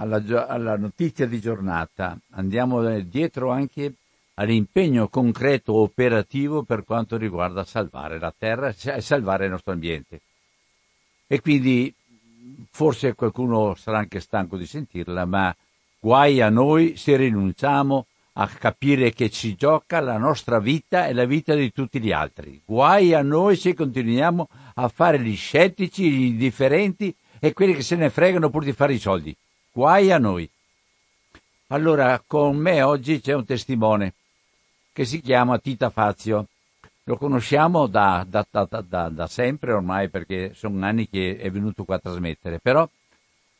alla, alla, notizia di giornata, andiamo dietro anche all'impegno concreto operativo per quanto riguarda salvare la terra e salvare il nostro ambiente. E quindi forse qualcuno sarà anche stanco di sentirla, ma guai a noi se rinunciamo a capire che ci gioca la nostra vita e la vita di tutti gli altri. Guai a noi se continuiamo a fare gli scettici, gli indifferenti e quelli che se ne fregano pur di fare i soldi. Guai a noi. Allora, con me oggi c'è un testimone che si chiama Tita Fazio. Lo conosciamo da, da, da, da, sempre ormai perché sono anni che è venuto qua a trasmettere, però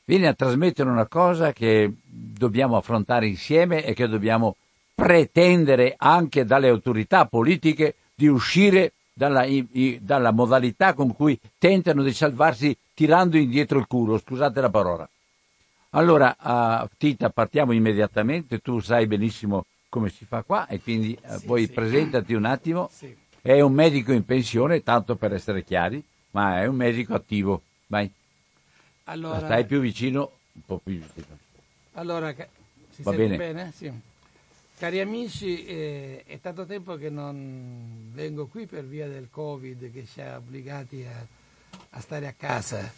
viene a trasmettere una cosa che dobbiamo affrontare insieme e che dobbiamo pretendere anche dalle autorità politiche di uscire dalla, dalla modalità con cui tentano di salvarsi tirando indietro il culo, scusate la parola. Allora, uh, Tita, partiamo immediatamente, tu sai benissimo come si fa qua e quindi eh, sì, poi sì. presentati un attimo. Sì. È un medico in pensione, tanto per essere chiari, ma è un medico attivo. Vai. Allora, stai più vicino, un po' più vicino. Allora, si Va bene? bene? Sì. Cari amici, eh, è tanto tempo che non vengo qui per via del Covid che ci ha obbligati a, a stare a casa,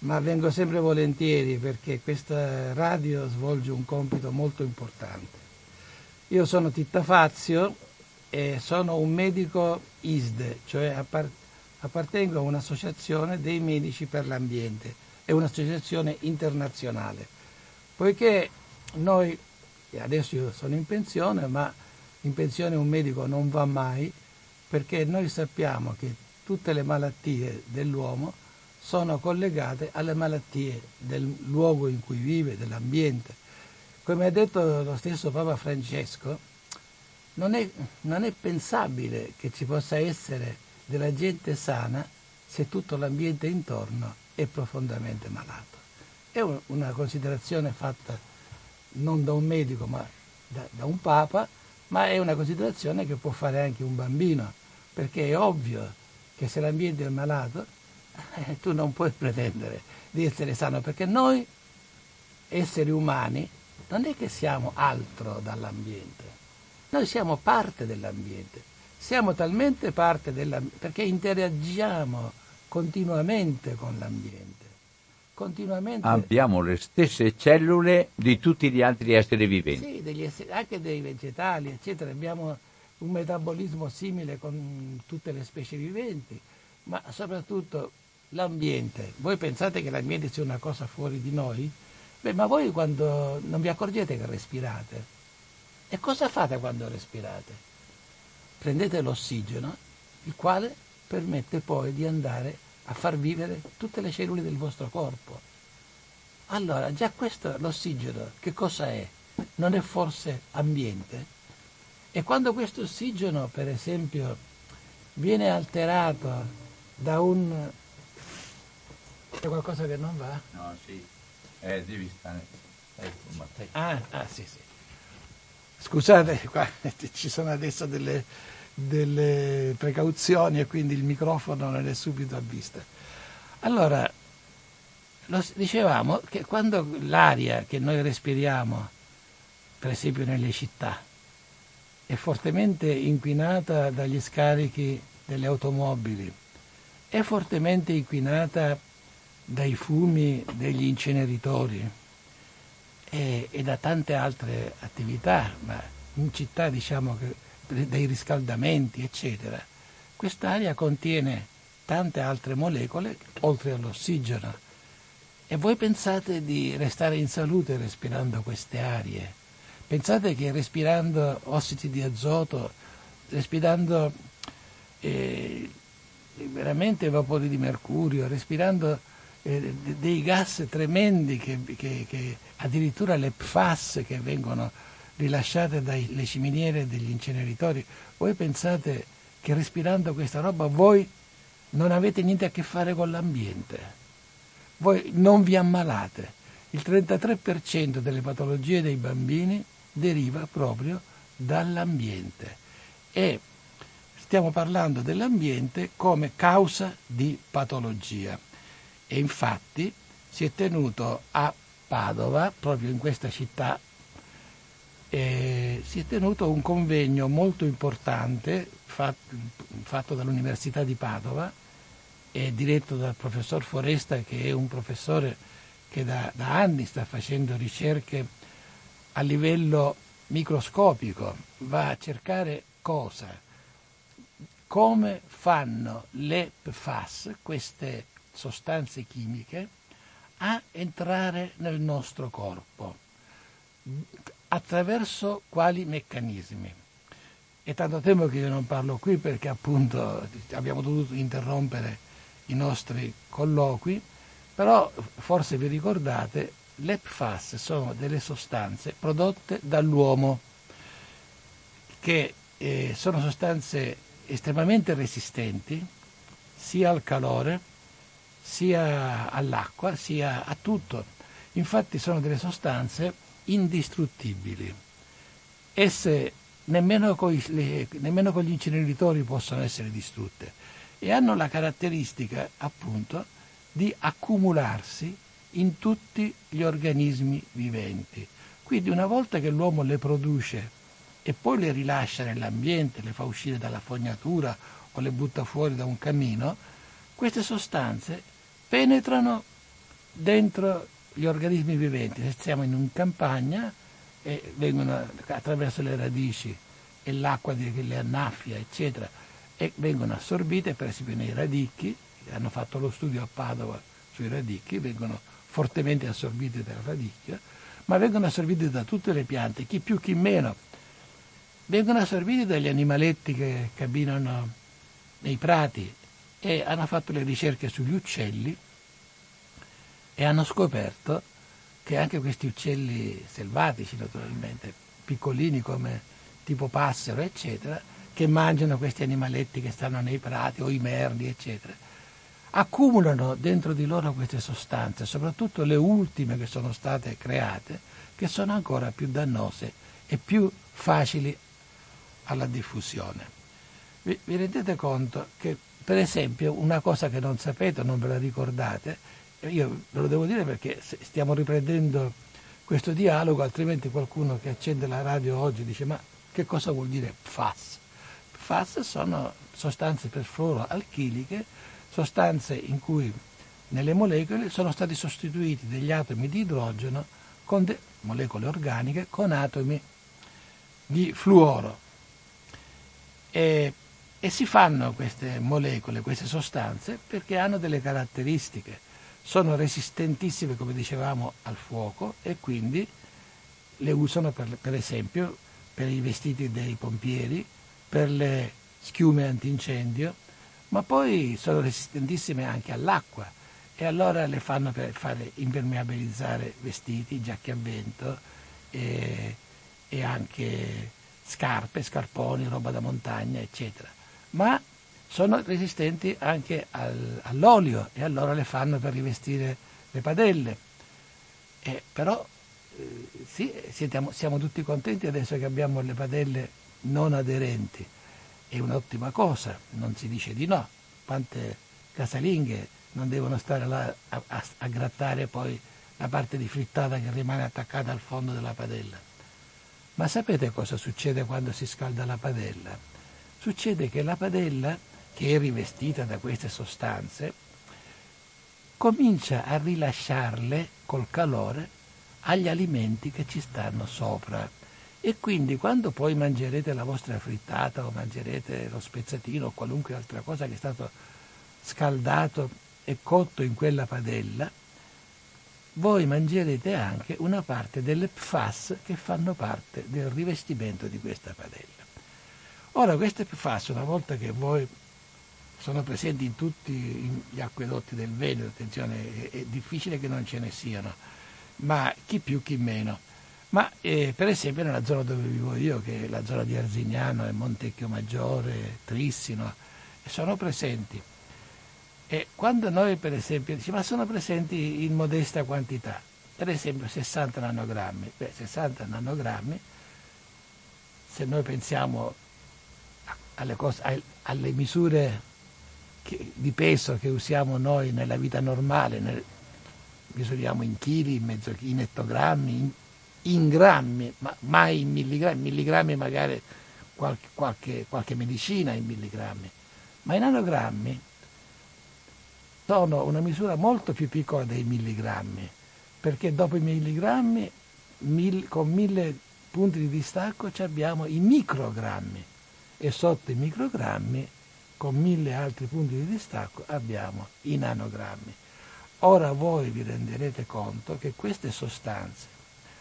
ma vengo sempre volentieri perché questa radio svolge un compito molto importante. Io sono Titta Fazio e sono un medico ISDE, cioè appartengo a un'associazione dei medici per l'ambiente, è un'associazione internazionale. Poiché noi, adesso io sono in pensione, ma in pensione un medico non va mai, perché noi sappiamo che tutte le malattie dell'uomo sono collegate alle malattie del luogo in cui vive, dell'ambiente come ha detto lo stesso Papa Francesco, non è, non è pensabile che ci possa essere della gente sana se tutto l'ambiente intorno è profondamente malato. È una considerazione fatta non da un medico ma da, da, un papa, ma è una considerazione che può fare anche un bambino, perché è ovvio che se l'ambiente è malato eh, tu non puoi pretendere di essere sano, perché noi esseri umani non è che siamo altro dall'ambiente, noi siamo parte dell'ambiente, siamo talmente parte dell'ambiente perché interagiamo continuamente con l'ambiente. Continuamente... Abbiamo le stesse cellule di tutti gli altri esseri viventi. Sì, esseri, anche dei vegetali, eccetera. Abbiamo un metabolismo simile con tutte le specie viventi, ma soprattutto l'ambiente. Voi pensate che l'ambiente sia una cosa fuori di noi? Beh, ma voi quando non vi accorgete che respirate? E cosa fate quando respirate? Prendete l'ossigeno, il quale permette poi di andare a far vivere tutte le cellule del vostro corpo. Allora, già questo, l'ossigeno, che cosa è? Non è forse ambiente? E quando questo ossigeno, per esempio, viene alterato da un... C'è qualcosa che non va? No, sì. Eh, devi stare. Ecco, ah, ah, sì, sì. Scusate, qua ci sono adesso delle, delle precauzioni e quindi il microfono non è subito a vista. Allora, lo, dicevamo che quando l'aria che noi respiriamo, per esempio nelle città, è fortemente inquinata dagli scarichi delle automobili, è fortemente inquinata dai fumi degli inceneritori e, e da tante altre attività, ma in città diciamo che dei riscaldamenti, eccetera. Quest'aria contiene tante altre molecole oltre all'ossigeno. E voi pensate di restare in salute respirando queste arie? Pensate che respirando ossidi di azoto, respirando eh, veramente vapori di mercurio, respirando eh, dei gas tremendi che, che, che addirittura le PFAS che vengono rilasciate dalle ciminiere degli inceneritori, voi pensate che respirando questa roba voi non avete niente a che fare con l'ambiente, voi non vi ammalate. Il 33% delle patologie dei bambini deriva proprio dall'ambiente e stiamo parlando dell'ambiente come causa di patologia. E infatti si è tenuto a Padova, proprio in questa città, eh, si è tenuto un convegno molto importante fatto, fatto dall'Università di Padova e diretto dal professor Foresta, che è un professore che da, da anni sta facendo ricerche a livello microscopico, va a cercare cosa? Come fanno le PFAS, queste sostanze chimiche a entrare nel nostro corpo. Attraverso quali meccanismi? È tanto tempo che io non parlo qui perché appunto abbiamo dovuto interrompere i nostri colloqui, però forse vi ricordate, le PFAS sono delle sostanze prodotte dall'uomo, che eh, sono sostanze estremamente resistenti sia al calore sia all'acqua sia a tutto. Infatti sono delle sostanze indistruttibili. Esse nemmeno con, le, nemmeno con gli inceneritori possono essere distrutte e hanno la caratteristica appunto di accumularsi in tutti gli organismi viventi. Quindi una volta che l'uomo le produce e poi le rilascia nell'ambiente, le fa uscire dalla fognatura o le butta fuori da un camino, queste sostanze penetrano dentro gli organismi viventi. Se stiamo in campagna e vengono attraverso le radici e l'acqua che le annaffia, eccetera, e vengono assorbite, per esempio nei radicchi, hanno fatto lo studio a Padova sui radicchi, vengono fortemente assorbite dal radicchio, ma vengono assorbite da tutte le piante, chi più chi meno. Vengono assorbite dagli animaletti che camminano nei prati e hanno fatto le ricerche sugli uccelli e hanno scoperto che anche questi uccelli selvatici naturalmente, piccolini come tipo passero eccetera, che mangiano questi animaletti che stanno nei prati o i merli eccetera, accumulano dentro di loro queste sostanze, soprattutto le ultime che sono state create, che sono ancora più dannose e più facili alla diffusione. Vi, rendete conto che per esempio, una cosa che non sapete, non ve la ricordate, io ve lo devo dire perché stiamo riprendendo questo dialogo, altrimenti qualcuno che accende la radio oggi dice ma che cosa vuol dire PFAS? PFAS sono sostanze perfluoroalchiliche, sostanze in cui nelle molecole sono stati sostituiti degli atomi di idrogeno con de- molecole organiche con atomi di fluoro. E e si fanno queste molecole, queste sostanze, perché hanno delle caratteristiche. Sono resistentissime, come dicevamo, al fuoco e quindi le usano per, per esempio per i vestiti dei pompieri, per le schiume antincendio, ma poi sono resistentissime anche all'acqua e allora le fanno per fare impermeabilizzare vestiti, giacche a vento e, e anche scarpe, scarponi, roba da montagna, eccetera ma sono resistenti anche al, all'olio e allora le fanno per rivestire le padelle. Eh, però eh, sì, siamo, siamo tutti contenti adesso che abbiamo le padelle non aderenti, è un'ottima cosa, non si dice di no. Quante casalinghe non devono stare là a, a, a grattare poi la parte di frittata che rimane attaccata al fondo della padella. Ma sapete cosa succede quando si scalda la padella? Succede che la padella, che è rivestita da queste sostanze, comincia a rilasciarle col calore agli alimenti che ci stanno sopra. E quindi quando poi mangerete la vostra frittata o mangerete lo spezzatino o qualunque altra cosa che è stato scaldato e cotto in quella padella, voi mangerete anche una parte delle PFAS che fanno parte del rivestimento di questa padella. Ora queste PFAS, una volta che voi sono presenti in tutti gli acquedotti del Veneto, attenzione, è, è difficile che non ce ne siano, ma chi più chi meno. Ma eh, per esempio nella zona dove vivo io, che è la zona di Arzignano Montecchio Maggiore, Trissino, sono presenti. E quando noi per esempio diciamo ma sono presenti in modesta quantità, per esempio 60 nanogrammi, beh 60 nanogrammi, se noi pensiamo alle, cose, alle misure che, di peso che usiamo noi nella vita normale, nel, misuriamo in chili, in, mezzo, in ettogrammi, in, in, grammi, ma mai in milligrammi, milligrammi magari qualche, qualche, qualche medicina in milligrammi, ma i nanogrammi sono una misura molto più piccola dei milligrammi, perché dopo i milligrammi, mil, con mille punti di distacco, abbiamo i microgrammi e sotto i microgrammi, con mille altri punti di distacco, abbiamo i nanogrammi. Ora voi vi renderete conto che queste sostanze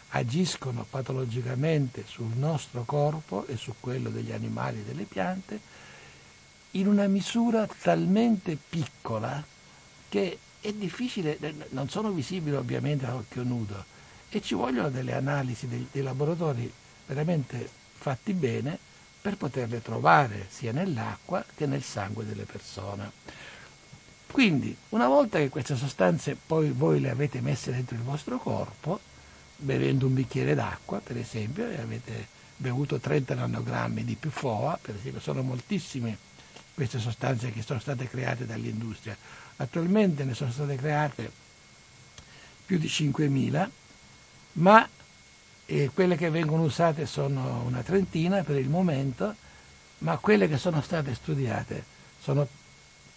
agiscono patologicamente sul nostro corpo e su quello degli animali e delle piante in una misura talmente piccola che è difficile, non sono visibili ovviamente a occhio nudo e ci vogliono delle analisi dei, dei laboratori veramente fatti bene per poterle trovare sia nell'acqua che nel sangue delle persone. Quindi, una volta che queste sostanze poi voi le avete messe dentro il vostro corpo, bevendo un bicchiere d'acqua, per esempio, e avete bevuto 30 nanogrammi di PFOA, per esempio, sono moltissime queste sostanze che sono state create dall'industria. Attualmente ne sono state create più di 5.000, ma eh, quelle che vengono usate sono una trentina per il momento, ma quelle che sono state studiate sono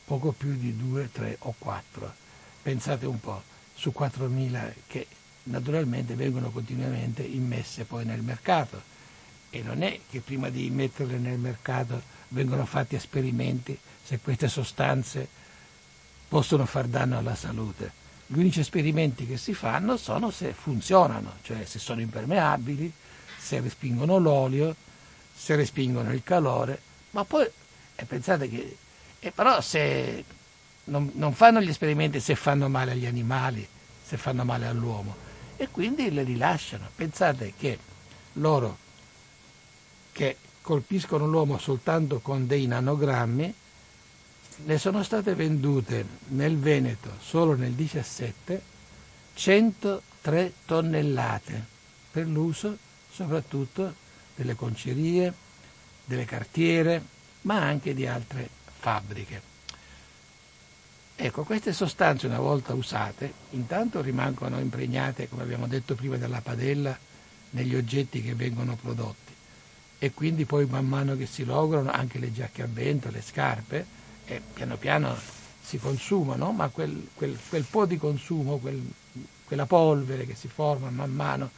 poco più di 2, 3 o 4. Pensate un po', su 4.000 che naturalmente vengono continuamente immesse poi nel mercato. E non è che prima di metterle nel mercato vengono fatti esperimenti se queste sostanze possono far danno alla salute. Gli unici esperimenti che si fanno sono se funzionano, cioè se sono impermeabili, se respingono l'olio, se respingono il calore, ma poi eh, pensate che eh, però se non, non, fanno gli esperimenti se fanno male agli animali, se fanno male all'uomo, e quindi le rilasciano. Pensate che loro che colpiscono l'uomo soltanto con dei nanogrammi, ne sono state vendute nel Veneto solo nel 17 103 tonnellate per l'uso soprattutto delle concerie, delle cartiere, ma anche di altre fabbriche. Ecco, queste sostanze una volta usate, intanto rimangono impregnate, come abbiamo detto prima, della padella negli oggetti che vengono prodotti e quindi poi man mano che si lograno anche le giacche a vento, le scarpe, e piano piano si consumano, ma quel, quel, quel po' di consumo, quel, quella polvere che si forma man mano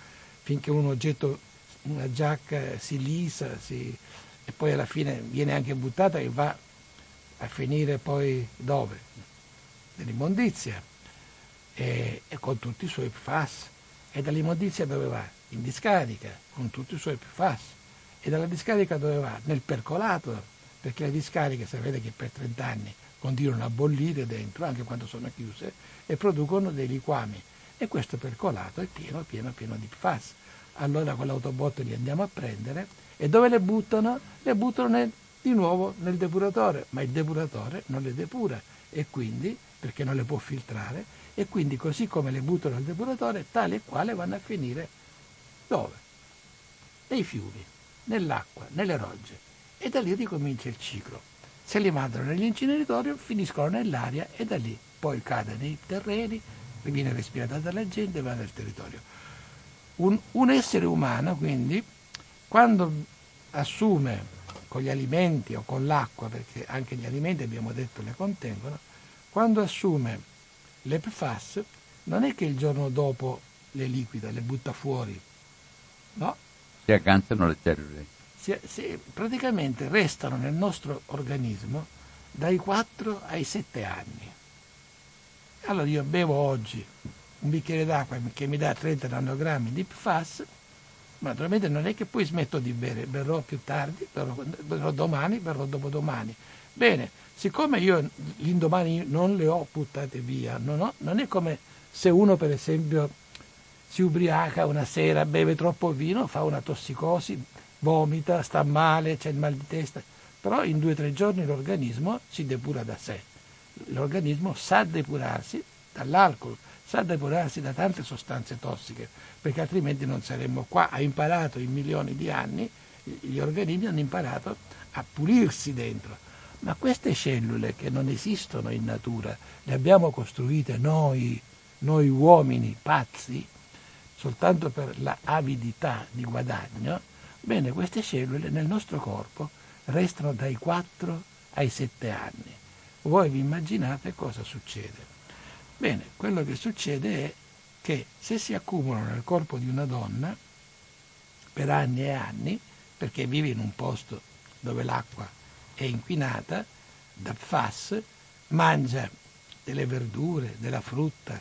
finché un oggetto, una giacca si lisa si, e poi alla fine viene anche buttata e va a finire poi dove? Nell'immondizia e, e con tutti i suoi PFAS. E dall'immondizia dove va? In discarica, con tutti i suoi PFAS. E dalla discarica dove va? Nel percolato, perché le discariche sapete che per 30 anni continuano a bollire dentro, anche quando sono chiuse, e producono dei liquami. E questo percolato è pieno, pieno, pieno di PFAS. Allora con l'autobot li andiamo a prendere e dove le buttano? Le buttano nel, di nuovo nel depuratore, ma il depuratore non le depura e quindi, perché non le può filtrare, e quindi così come le buttano nel depuratore, tale e quale vanno a finire Dove? Nei fiumi, nell'acqua, nelle rogge. E da lì ricomincia il ciclo. Se li mandano negli inceneritori finiscono nell'aria e da lì poi cade nei terreni, viene respirata dalla gente e va nel territorio. Un, un essere umano, quindi, quando assume con gli alimenti o con l'acqua, perché anche gli alimenti abbiamo detto le contengono, quando assume le PFAS non è che il giorno dopo le liquida, le butta fuori, no? Si agganciano le cellule. Si, si, praticamente restano nel nostro organismo dai 4 ai 7 anni. Allora io bevo oggi un bicchiere d'acqua che mi dà 30 nanogrammi di PFAS, ma naturalmente non è che poi smetto di bere, berrò più tardi, berrò, berrò domani, berrò dopodomani. Bene, siccome io l'indomani non le ho buttate via, non, ho, non è come se uno per esempio si ubriaca una sera, beve troppo vino, fa una tossicosi, vomita, sta male, c'è il mal di testa, però in due o tre giorni l'organismo si depura da sé. L'organismo sa depurarsi dall'alcol, sa depurarsi da tante sostanze tossiche, perché altrimenti non saremmo qua. Ha imparato in milioni di anni, gli organismi hanno imparato a pulirsi dentro. Ma queste cellule che non esistono in natura, le abbiamo costruite noi, noi uomini pazzi, soltanto per l'avidità di guadagno, bene, queste cellule nel nostro corpo restano dai 4 ai 7 anni. Voi vi immaginate cosa succede? Bene, quello che succede è che se si accumulano nel corpo di una donna per anni e anni, perché vive in un posto dove l'acqua è inquinata da PFAS, mangia delle verdure, della frutta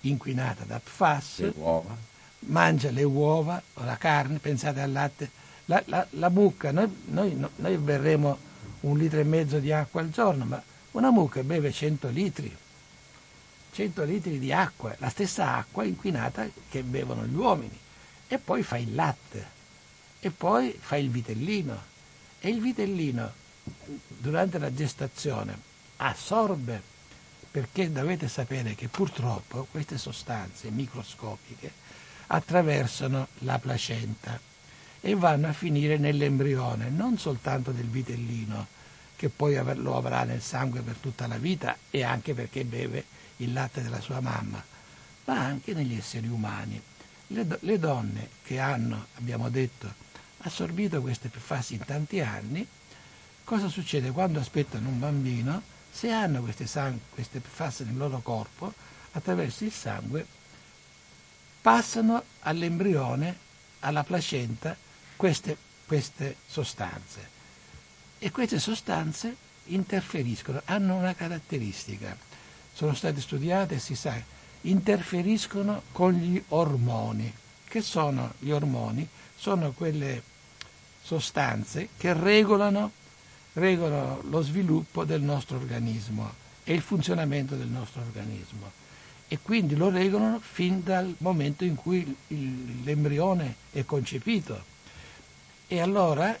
inquinata da PFAS, le uova mangia le uova o la carne, pensate al latte, la, la, la mucca, noi, noi, noi berremo un litro e mezzo di acqua al giorno, ma una mucca beve 100 litri, 100 litri di acqua, la stessa acqua inquinata che bevono gli uomini, e poi fa il latte, e poi fa il vitellino, e il vitellino durante la gestazione assorbe, perché dovete sapere che purtroppo queste sostanze microscopiche attraversano la placenta e vanno a finire nell'embrione, non soltanto del vitellino, che poi lo avrà nel sangue per tutta la vita e anche perché beve il latte della sua mamma, ma anche negli esseri umani. Le, do- le donne che hanno, abbiamo detto, assorbito queste fasi in tanti anni, cosa succede quando aspettano un bambino? Se hanno queste, sang- queste fasi nel loro corpo, attraverso il sangue passano all'embrione, alla placenta, queste, queste sostanze. E queste sostanze interferiscono, hanno una caratteristica, sono state studiate e si sa, interferiscono con gli ormoni. Che sono gli ormoni? Sono quelle sostanze che regolano, regolano lo sviluppo del nostro organismo e il funzionamento del nostro organismo e quindi lo regolano fin dal momento in cui l'embrione è concepito. E allora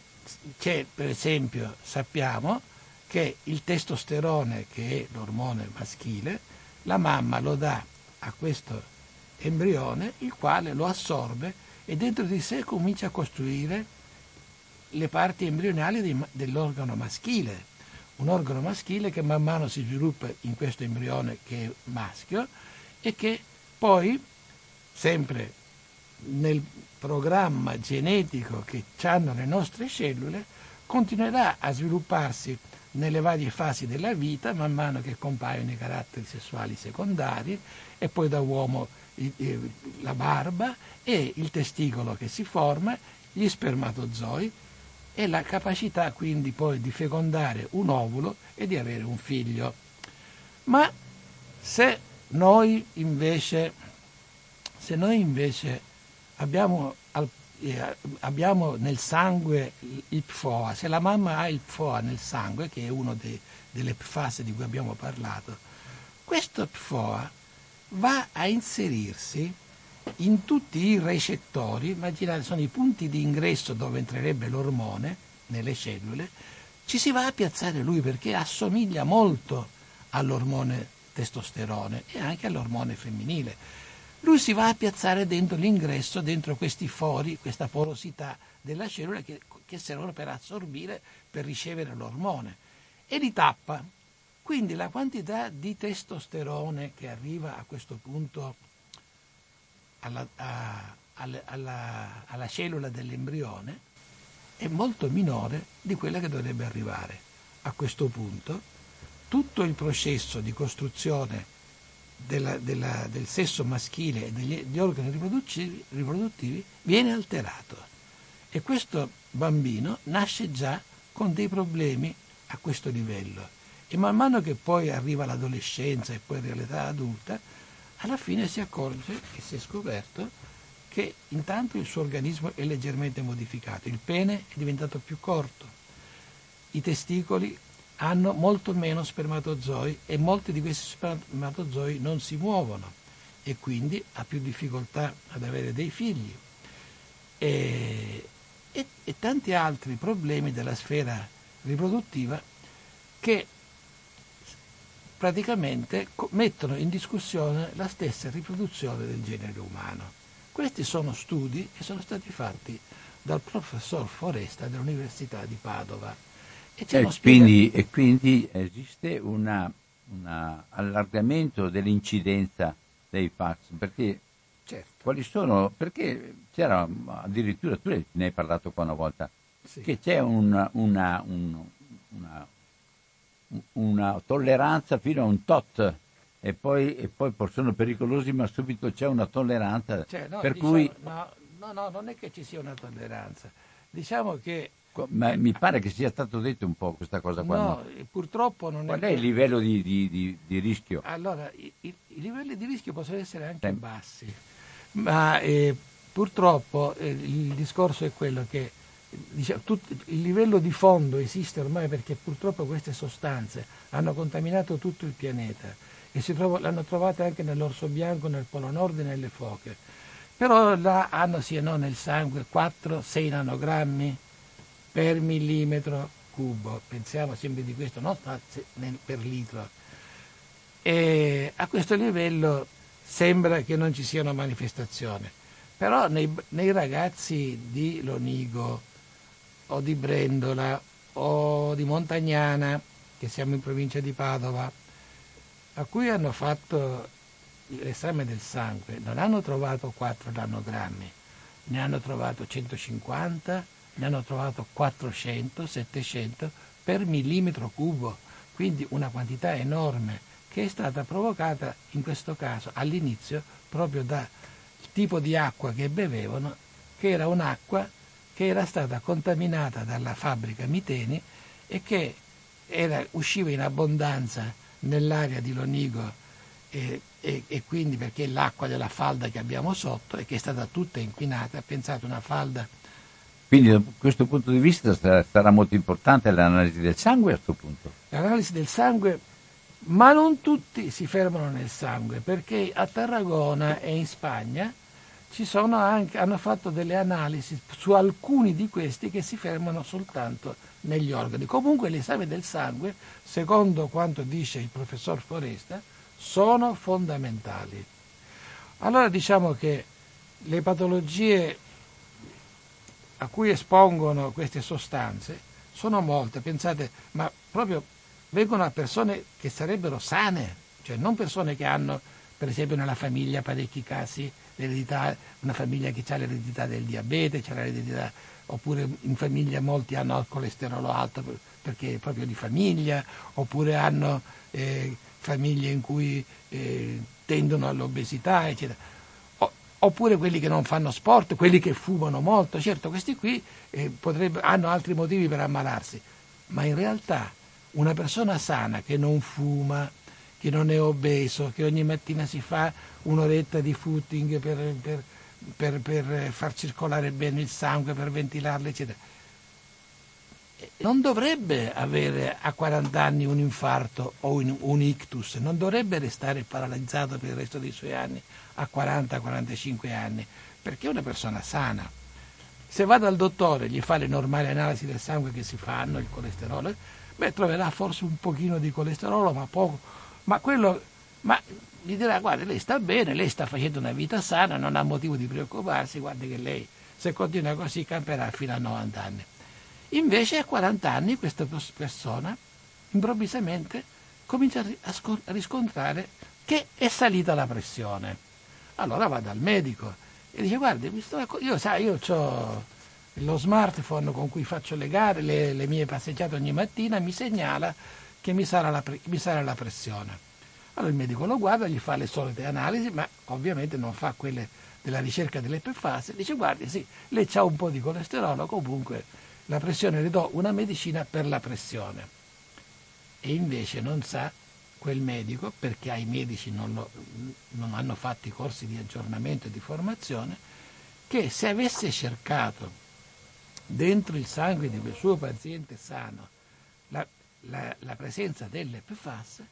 c'è, per esempio, sappiamo che il testosterone, che è l'ormone maschile, la mamma lo dà a questo embrione, il quale lo assorbe e dentro di sé comincia a costruire le parti embrionali dell'organo maschile. Un organo maschile che man mano si sviluppa in questo embrione che è maschio e che poi, sempre nel programma genetico che hanno le nostre cellule, continuerà a svilupparsi nelle varie fasi della vita, man mano che compaiono i caratteri sessuali secondari, e poi da uomo la barba e il testicolo che si forma, gli spermatozoi e la capacità quindi poi di fecondare un ovulo e di avere un figlio. Ma se noi invece, se noi invece abbiamo, eh, abbiamo nel sangue il PFOA, se la mamma ha il PFOA nel sangue, che è una delle fasi di cui abbiamo parlato, questo PFOA va a inserirsi in tutti i recettori, immaginate sono i punti di ingresso dove entrerebbe l'ormone nelle cellule, ci si va a piazzare lui perché assomiglia molto all'ormone testosterone e anche all'ormone femminile. lui si va a piazzare dentro l'ingresso, dentro questi fori, questa porosità della cellula che, che servono per assorbire, per ricevere l'ormone e li tappa. Quindi la quantità di testosterone che arriva a questo punto alla, a, alla, alla, alla cellula dell'embrione è molto minore di quella che dovrebbe arrivare. A questo punto tutto il processo di costruzione della, della, del sesso maschile e degli, organi riproduttivi, riproduttivi viene alterato. E questo bambino nasce già con dei problemi a questo livello. E man mano che poi arriva l'adolescenza e poi l'età adulta, alla fine si accorge e si è scoperto che intanto il suo organismo è leggermente modificato, il pene è diventato più corto, i testicoli hanno molto meno spermatozoi e molti di questi spermatozoi non si muovono e quindi ha più difficoltà ad avere dei figli e, e, e tanti altri problemi della sfera riproduttiva che praticamente mettono in discussione la stessa riproduzione del genere umano. Questi sono studi che sono stati fatti dal professor Foresta dell'Università di Padova. E, e, quindi, e quindi, esiste un allargamento dell'incidenza dei fax, perché certo. quali sono? Perché c'era addirittura, tu ne hai parlato qua una volta, sì. che c'è un, una, un, una una tolleranza fino a un tot e poi, e poi sono pericolosi ma subito c'è una tolleranza cioè, no, per diciamo, cui no, no, no, non è che ci sia una tolleranza diciamo che ma mi pare che sia stato detto un po' questa cosa qua. No, purtroppo non Qual è. Qual è il livello di, di, di, di rischio? Allora, i, i, i, livelli di rischio possono essere anche sì. bassi, ma eh, purtroppo eh, il discorso è quello che diciamo, tutto, il livello di fondo esiste ormai perché purtroppo queste sostanze hanno contaminato tutto il pianeta e trova, l'hanno trovata anche nell'orso bianco, nel polo nord e nelle foche. Però là hanno sì e no nel sangue 4-6 nanogrammi per millimetro cubo, pensiamo sempre di questo, non per litro. E a questo livello sembra che non ci siano manifestazioni, però nei, nei ragazzi di Lonigo, o di Brendola o di Montagnana, che siamo in provincia di Padova, a cui hanno fatto l'esame del sangue, non hanno trovato 4 nanogrammi, ne hanno trovato 150, ne hanno trovato 400, 700 per millimetro cubo, quindi una quantità enorme che è stata provocata in questo caso all'inizio proprio dal tipo di acqua che bevevano, che era un'acqua che era stata contaminata dalla fabbrica Miteni e che era, usciva in abbondanza nell'area di Lonigo e, e, e, quindi perché l'acqua della falda che abbiamo sotto e che è stata tutta inquinata, pensate una falda. Quindi da questo punto di vista sarà molto importante l'analisi del sangue a questo punto? L'analisi del sangue, ma non tutti si fermano nel sangue, perché a Tarragona e in Spagna anche, hanno fatto delle analisi su alcuni di questi che si fermano soltanto negli organi. Comunque l'esame del sangue, secondo quanto dice il professor Foresta, sono fondamentali. Allora diciamo che le patologie a cui espongono queste sostanze sono molte, pensate, ma proprio vengono a persone che sarebbero sane, cioè non persone che hanno per esempio nella famiglia parecchi casi una famiglia che ha l'eredità del diabete, oppure in famiglia molti hanno il colesterolo alto perché è proprio di famiglia, oppure hanno eh, famiglie in cui eh, tendono all'obesità, eccetera. Oppure quelli che non fanno sport, quelli che fumano molto, certo questi qui eh, hanno altri motivi per ammalarsi, ma in realtà una persona sana che non fuma, che non è obeso, che ogni mattina si fa un'oretta di footing per, per, per, per far circolare bene il sangue, per ventilarlo, eccetera. Non dovrebbe avere a 40 anni un infarto o un ictus, non dovrebbe restare paralizzato per il resto dei suoi anni a 40-45 anni, perché è una persona sana. Se va dal dottore e gli fa le normali analisi del sangue che si fanno, il colesterolo, beh, troverà forse un pochino di colesterolo, ma poco, ma quello Ma gli dirà, guarda, lei sta bene, lei sta facendo una vita sana, non ha motivo di preoccuparsi, guarda che lei, se continua così, camperà fino a 90 anni. Invece a 40 anni questa persona improvvisamente comincia a riscontrare che è salita la pressione. Allora va dal medico e dice guarda, io, io ho lo smartphone con cui faccio le gare, le, le mie passeggiate ogni mattina, mi segnala che mi sarà, la, mi sarà la pressione. Allora il medico lo guarda, gli fa le solite analisi, ma ovviamente non fa quelle della ricerca delle PFAS, dice guardi sì, lei ha un po' di colesterolo, comunque la pressione le do una medicina per la pressione. E invece non sa quel medico, perché ai medici non, lo, non hanno fatto i corsi di aggiornamento e di formazione, che se avesse cercato dentro il sangue di quel suo paziente sano la, la, la presenza delle PFAS,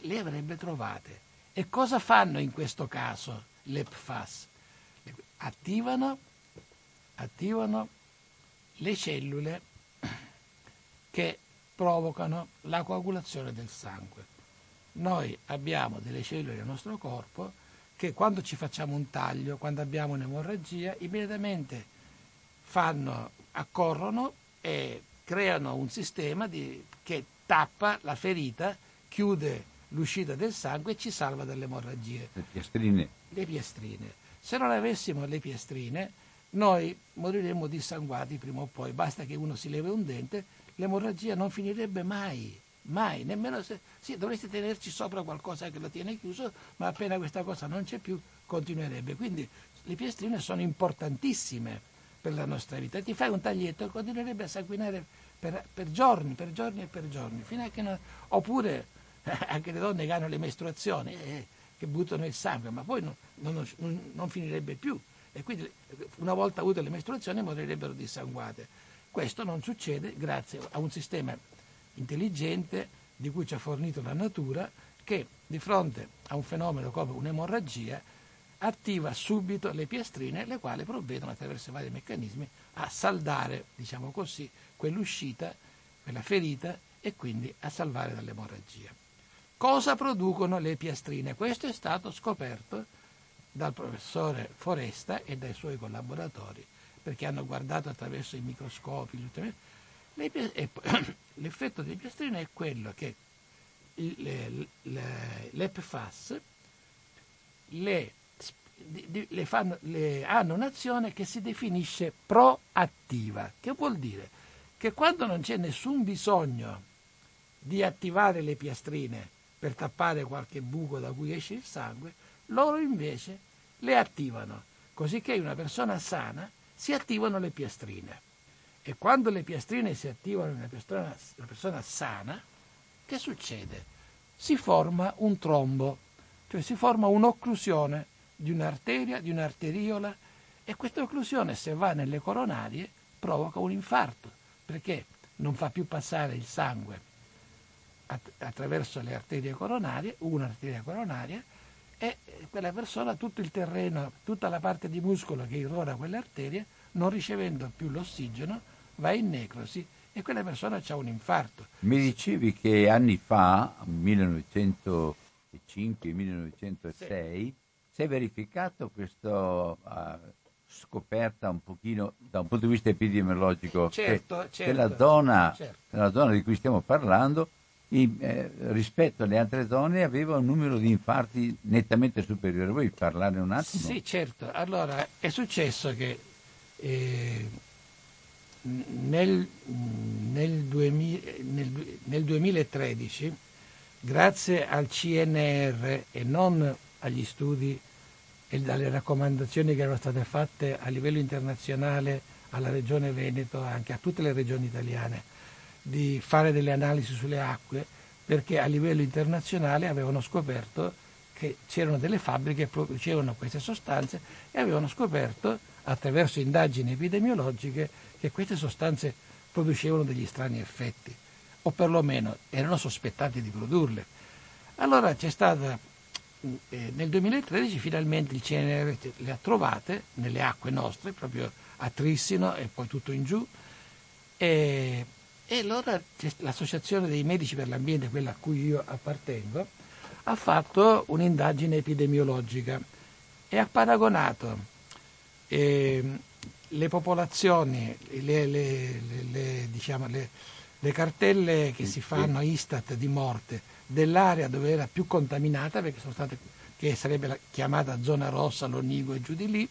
le avrebbe trovate. E cosa fanno in questo caso le PFAS? Attivano, attivano le cellule che provocano la coagulazione del sangue. Noi abbiamo delle cellule nel nostro corpo che quando ci facciamo un taglio, quando abbiamo un'emorragia, immediatamente fanno, accorrono e creano un sistema di, che tappa la ferita, chiude l'uscita del sangue e ci salva dalle emorragie. Le piastrine. Le piastrine. Se non avessimo le piastrine, noi moriremmo dissanguati prima o poi. Basta che uno si leve un dente, l'emorragia non finirebbe mai. Mai, nemmeno se sì, dovreste tenerci sopra qualcosa che lo tiene chiuso, ma appena questa cosa non c'è più, continuerebbe. Quindi le piastrine sono importantissime per la nostra vita. Ti fai un taglietto e continuerebbe a sanguinare per, per, giorni, per giorni e per giorni, fino a che non, oppure anche le donne che hanno le mestruazioni, eh, che buttano il sangue, ma poi non, non, non, finirebbe più. E quindi una volta avute le mestruazioni morirebbero dissanguate. Questo non succede grazie a un sistema intelligente di cui ci ha fornito la natura che di fronte a un fenomeno come un'emorragia attiva subito le piastrine, le quali provvedono attraverso vari meccanismi a saldare, diciamo così, quell'uscita, quella ferita e quindi a salvare dall'emorragia. Cosa producono le piastrine? Questo è stato scoperto dal professore Foresta e dai suoi collaboratori, perché hanno guardato attraverso i microscopi. L'effetto delle piastrine è quello che le, le, le PFAS le, le fanno, hanno un'azione che si definisce proattiva, che vuol dire che quando non c'è nessun bisogno di attivare le piastrine per tappare qualche buco da cui esce il sangue, loro invece le attivano, così che una persona sana si attivano le piastrine. E quando le piastrine si attivano in una persona, una persona sana, che succede? Si forma un trombo, cioè si forma un'occlusione di un'arteria, di un'arteriola, e questa occlusione, se va nelle coronarie, provoca un infarto, perché non fa più passare il sangue attraverso le arterie coronarie, un'arteria coronaria, e quella persona tutto il terreno, tutta la parte di muscolo che irrora quelle arterie, non ricevendo più l'ossigeno, va in necrosi e quella persona ha un infarto. Mi dicevi che anni fa, 1905-1906, sì. si è verificato questa uh, scoperta un pochino da un punto di vista epidemiologico certo, che, certo, della, zona, certo. della zona di cui stiamo parlando in, eh, rispetto alle altre zone aveva un numero di infarti nettamente superiore. Vuoi parlare un attimo? Sì, certo. Allora, è successo che eh, nel, nel, 2000, nel, nel 2013, grazie al CNR e non agli studi e dalle raccomandazioni che erano state fatte a livello internazionale alla Regione Veneto, anche a tutte le regioni italiane, di fare delle analisi sulle acque perché a livello internazionale avevano scoperto che c'erano delle fabbriche che producevano queste sostanze e avevano scoperto attraverso indagini epidemiologiche che queste sostanze producevano degli strani effetti o perlomeno erano sospettati di produrle. Allora c'è stata eh, nel 2013 finalmente il CNR le ha trovate nelle acque nostre, proprio a Trissino e poi tutto in giù e e allora l'associazione dei medici per l'ambiente, quella a cui io appartengo, ha fatto un'indagine epidemiologica e ha paragonato eh, le popolazioni, le, le, le, diciamo, le, cartelle che si fanno Istat di morte dell'area dove era più contaminata, perché sono state, che sarebbe chiamata zona rossa, l'Onigo e giù di lì,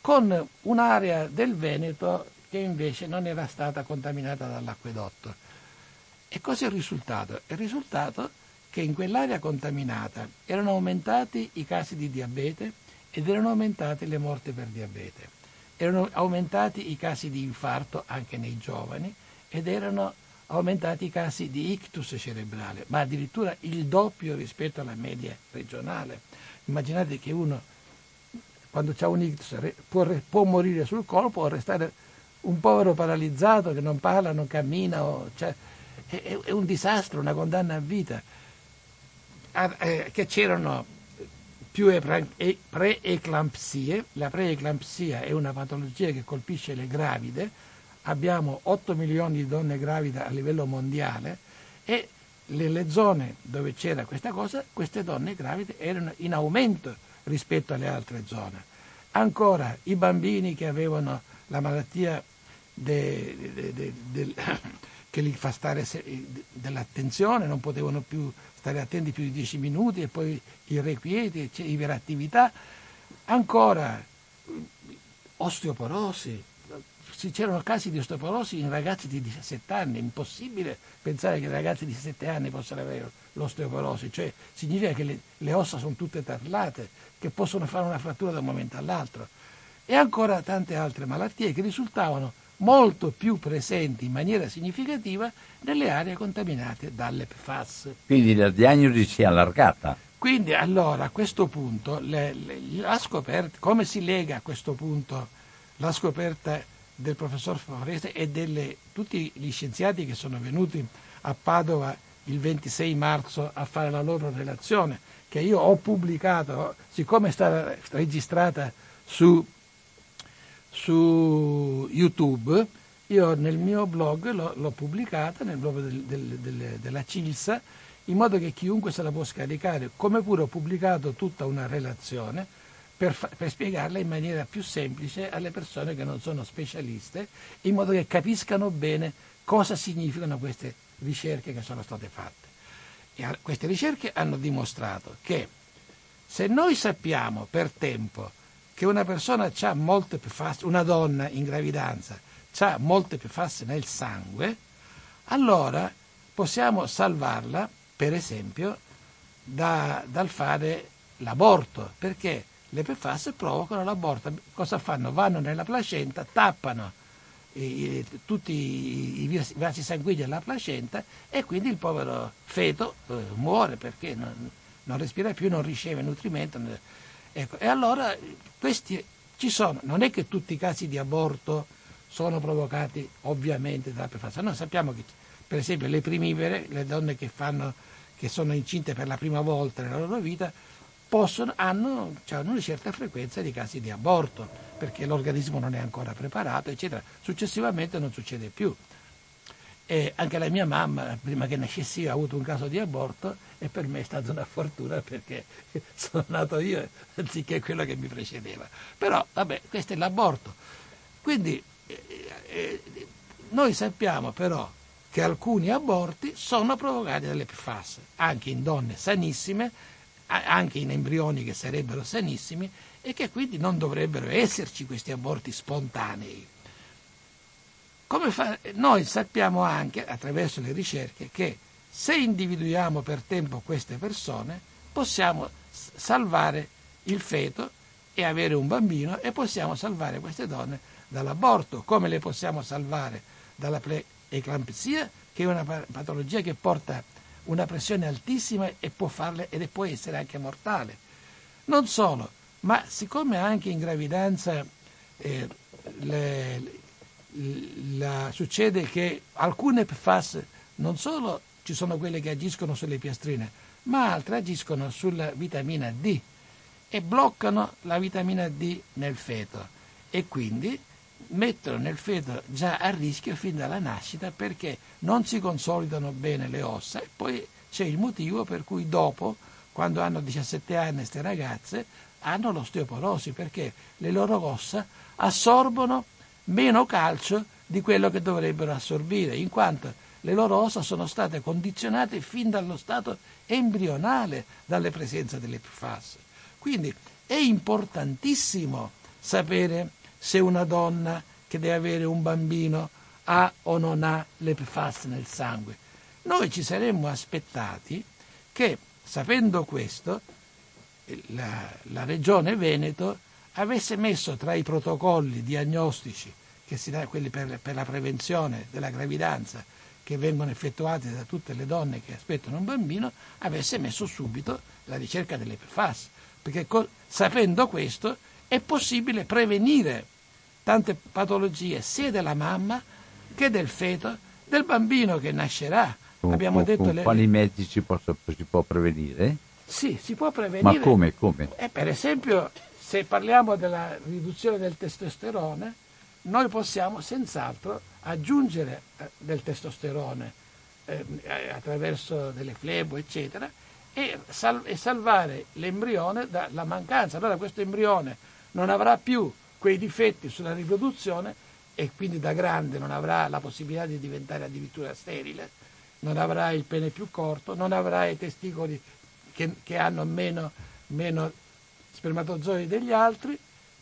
con un'area del Veneto che invece non era stata contaminata dall'acquedotto. E cosa è il risultato? Il risultato che in quell'area contaminata erano aumentati i casi di diabete ed erano aumentate le morti per diabete. Erano aumentati i casi di infarto anche nei giovani ed erano aumentati i casi di ictus cerebrale, ma addirittura il doppio rispetto alla media regionale. Immaginate che uno, quando ha un ictus, può, può, morire sul colpo o restare un povero paralizzato che non parla, non cammina, o, cioè, è, è, un disastro, una condanna a vita. Ah, eh, che c'erano più preeclampsie, la preeclampsia è una patologia che colpisce le gravide, abbiamo 8 milioni di donne gravide a livello mondiale e nelle zone dove c'era questa cosa, queste donne gravide erano in aumento rispetto alle altre zone. Ancora i bambini che avevano la malattia de, de, de, che li fa stare dell'attenzione, non potevano più stare attenti più di 10 minuti e poi irrequieti, iperattività. Ancora osteoporosi, c'erano casi di osteoporosi in ragazzi di 17 anni, è impossibile pensare che ragazzi di 17 anni possano avere l'osteoporosi, cioè significa che le, le ossa sono tutte tarlate, che possono fare una frattura da un momento all'altro. E ancora tante altre malattie che risultavano molto più presenti in maniera significativa nelle aree contaminate dalle PFAS. Quindi la diagnosi si è allargata. Quindi allora a questo punto le, le, la scoperta, come si lega a questo punto la scoperta del professor Favorese e di tutti gli scienziati che sono venuti a Padova il 26 marzo a fare la loro relazione, che io ho pubblicato, siccome è stata registrata su, su YouTube, io nel mio blog l'ho, l'ho pubblicata, nel blog del, del, del, della Cilsa, in modo che chiunque se la può scaricare, come pure ho pubblicato tutta una relazione per, per, spiegarla in maniera più semplice alle persone che non sono specialiste, in modo che capiscano bene cosa significano queste ricerche che sono state fatte. E queste ricerche hanno dimostrato che se noi sappiamo per tempo che una persona ha molte più PFAS, una donna in gravidanza ha molte più PFAS nel sangue, allora possiamo salvarla, per esempio, da, dal fare l'aborto, perché le PFAS provocano l'aborto. Cosa fanno? Vanno nella placenta, tappano i, tutti i, vasi sanguigni della placenta e quindi il povero feto eh, muore perché non, non, respira più, non riceve nutrimento. Ecco. E allora questi ci sono, non è che tutti i casi di aborto sono provocati ovviamente dalla PFAS. Noi sappiamo che per esempio le primivere, le donne che, fanno, che sono incinte per la prima volta nella loro vita, possono, hanno, cioè, una certa frequenza di casi di aborto, perché l'organismo non è ancora preparato, eccetera. Successivamente non succede più. E anche la mia mamma, prima che nascessi io, ha avuto un caso di aborto e per me è stata una fortuna perché sono nato io anziché quello che mi precedeva. Però, vabbè, questo è l'aborto. Quindi eh, eh, noi sappiamo però che alcuni aborti sono provocati dalle PFAS, anche in donne sanissime anche in embrioni che sarebbero sanissimi e che quindi non dovrebbero esserci questi aborti spontanei. Fa, noi sappiamo anche attraverso le ricerche che se individuiamo per tempo queste persone possiamo salvare il feto e avere un bambino e possiamo salvare queste donne dall'aborto, come le possiamo salvare dalla preeclampsia, che è una patologia che porta una pressione altissima e può farle, ed può essere anche mortale. Non solo, ma siccome anche in gravidanza eh, le, la, succede che alcune PFAS non solo ci sono quelle che agiscono sulle piastrine, ma altre agiscono sulla vitamina D e bloccano la vitamina D nel feto e quindi mettono nel feto già a rischio fin dalla nascita perché non si consolidano bene le ossa e poi c'è il motivo per cui dopo quando hanno 17 anni queste ragazze, hanno l'osteoporosi perché le loro ossa assorbono meno calcio di quello che dovrebbero assorbire, in quanto le loro ossa sono state condizionate fin dallo stato embrionale dalle presenze delle PFAS. Quindi è importantissimo sapere se una donna che deve avere un bambino ha o non ha le PFAS nel sangue. Noi ci saremmo aspettati che, sapendo questo, la, la Regione Veneto avesse messo tra i protocolli diagnostici, che si dà, quelli per, per la prevenzione della gravidanza, che vengono effettuati da tutte le donne che aspettano un bambino, avesse messo subito la ricerca delle PFAS, perché co- sapendo questo è possibile prevenire tante patologie sia della mamma che del feto, del bambino che nascerà. Con, Abbiamo con, detto con le... quali mezzi si, posso, si, può prevenire? Sì, si può prevenire. Ma come? come? Eh, per esempio, se parliamo della riduzione del testosterone, noi possiamo senz'altro aggiungere eh, del testosterone eh, attraverso delle flebo, eccetera, e, sal- e salvare l'embrione dalla mancanza. Allora questo embrione non avrà più quei difetti sulla riproduzione e quindi da grande non avrà la possibilità di diventare addirittura sterile, non avrà il pene più corto, non avrà i testicoli che, che hanno meno, meno spermatozoi degli altri,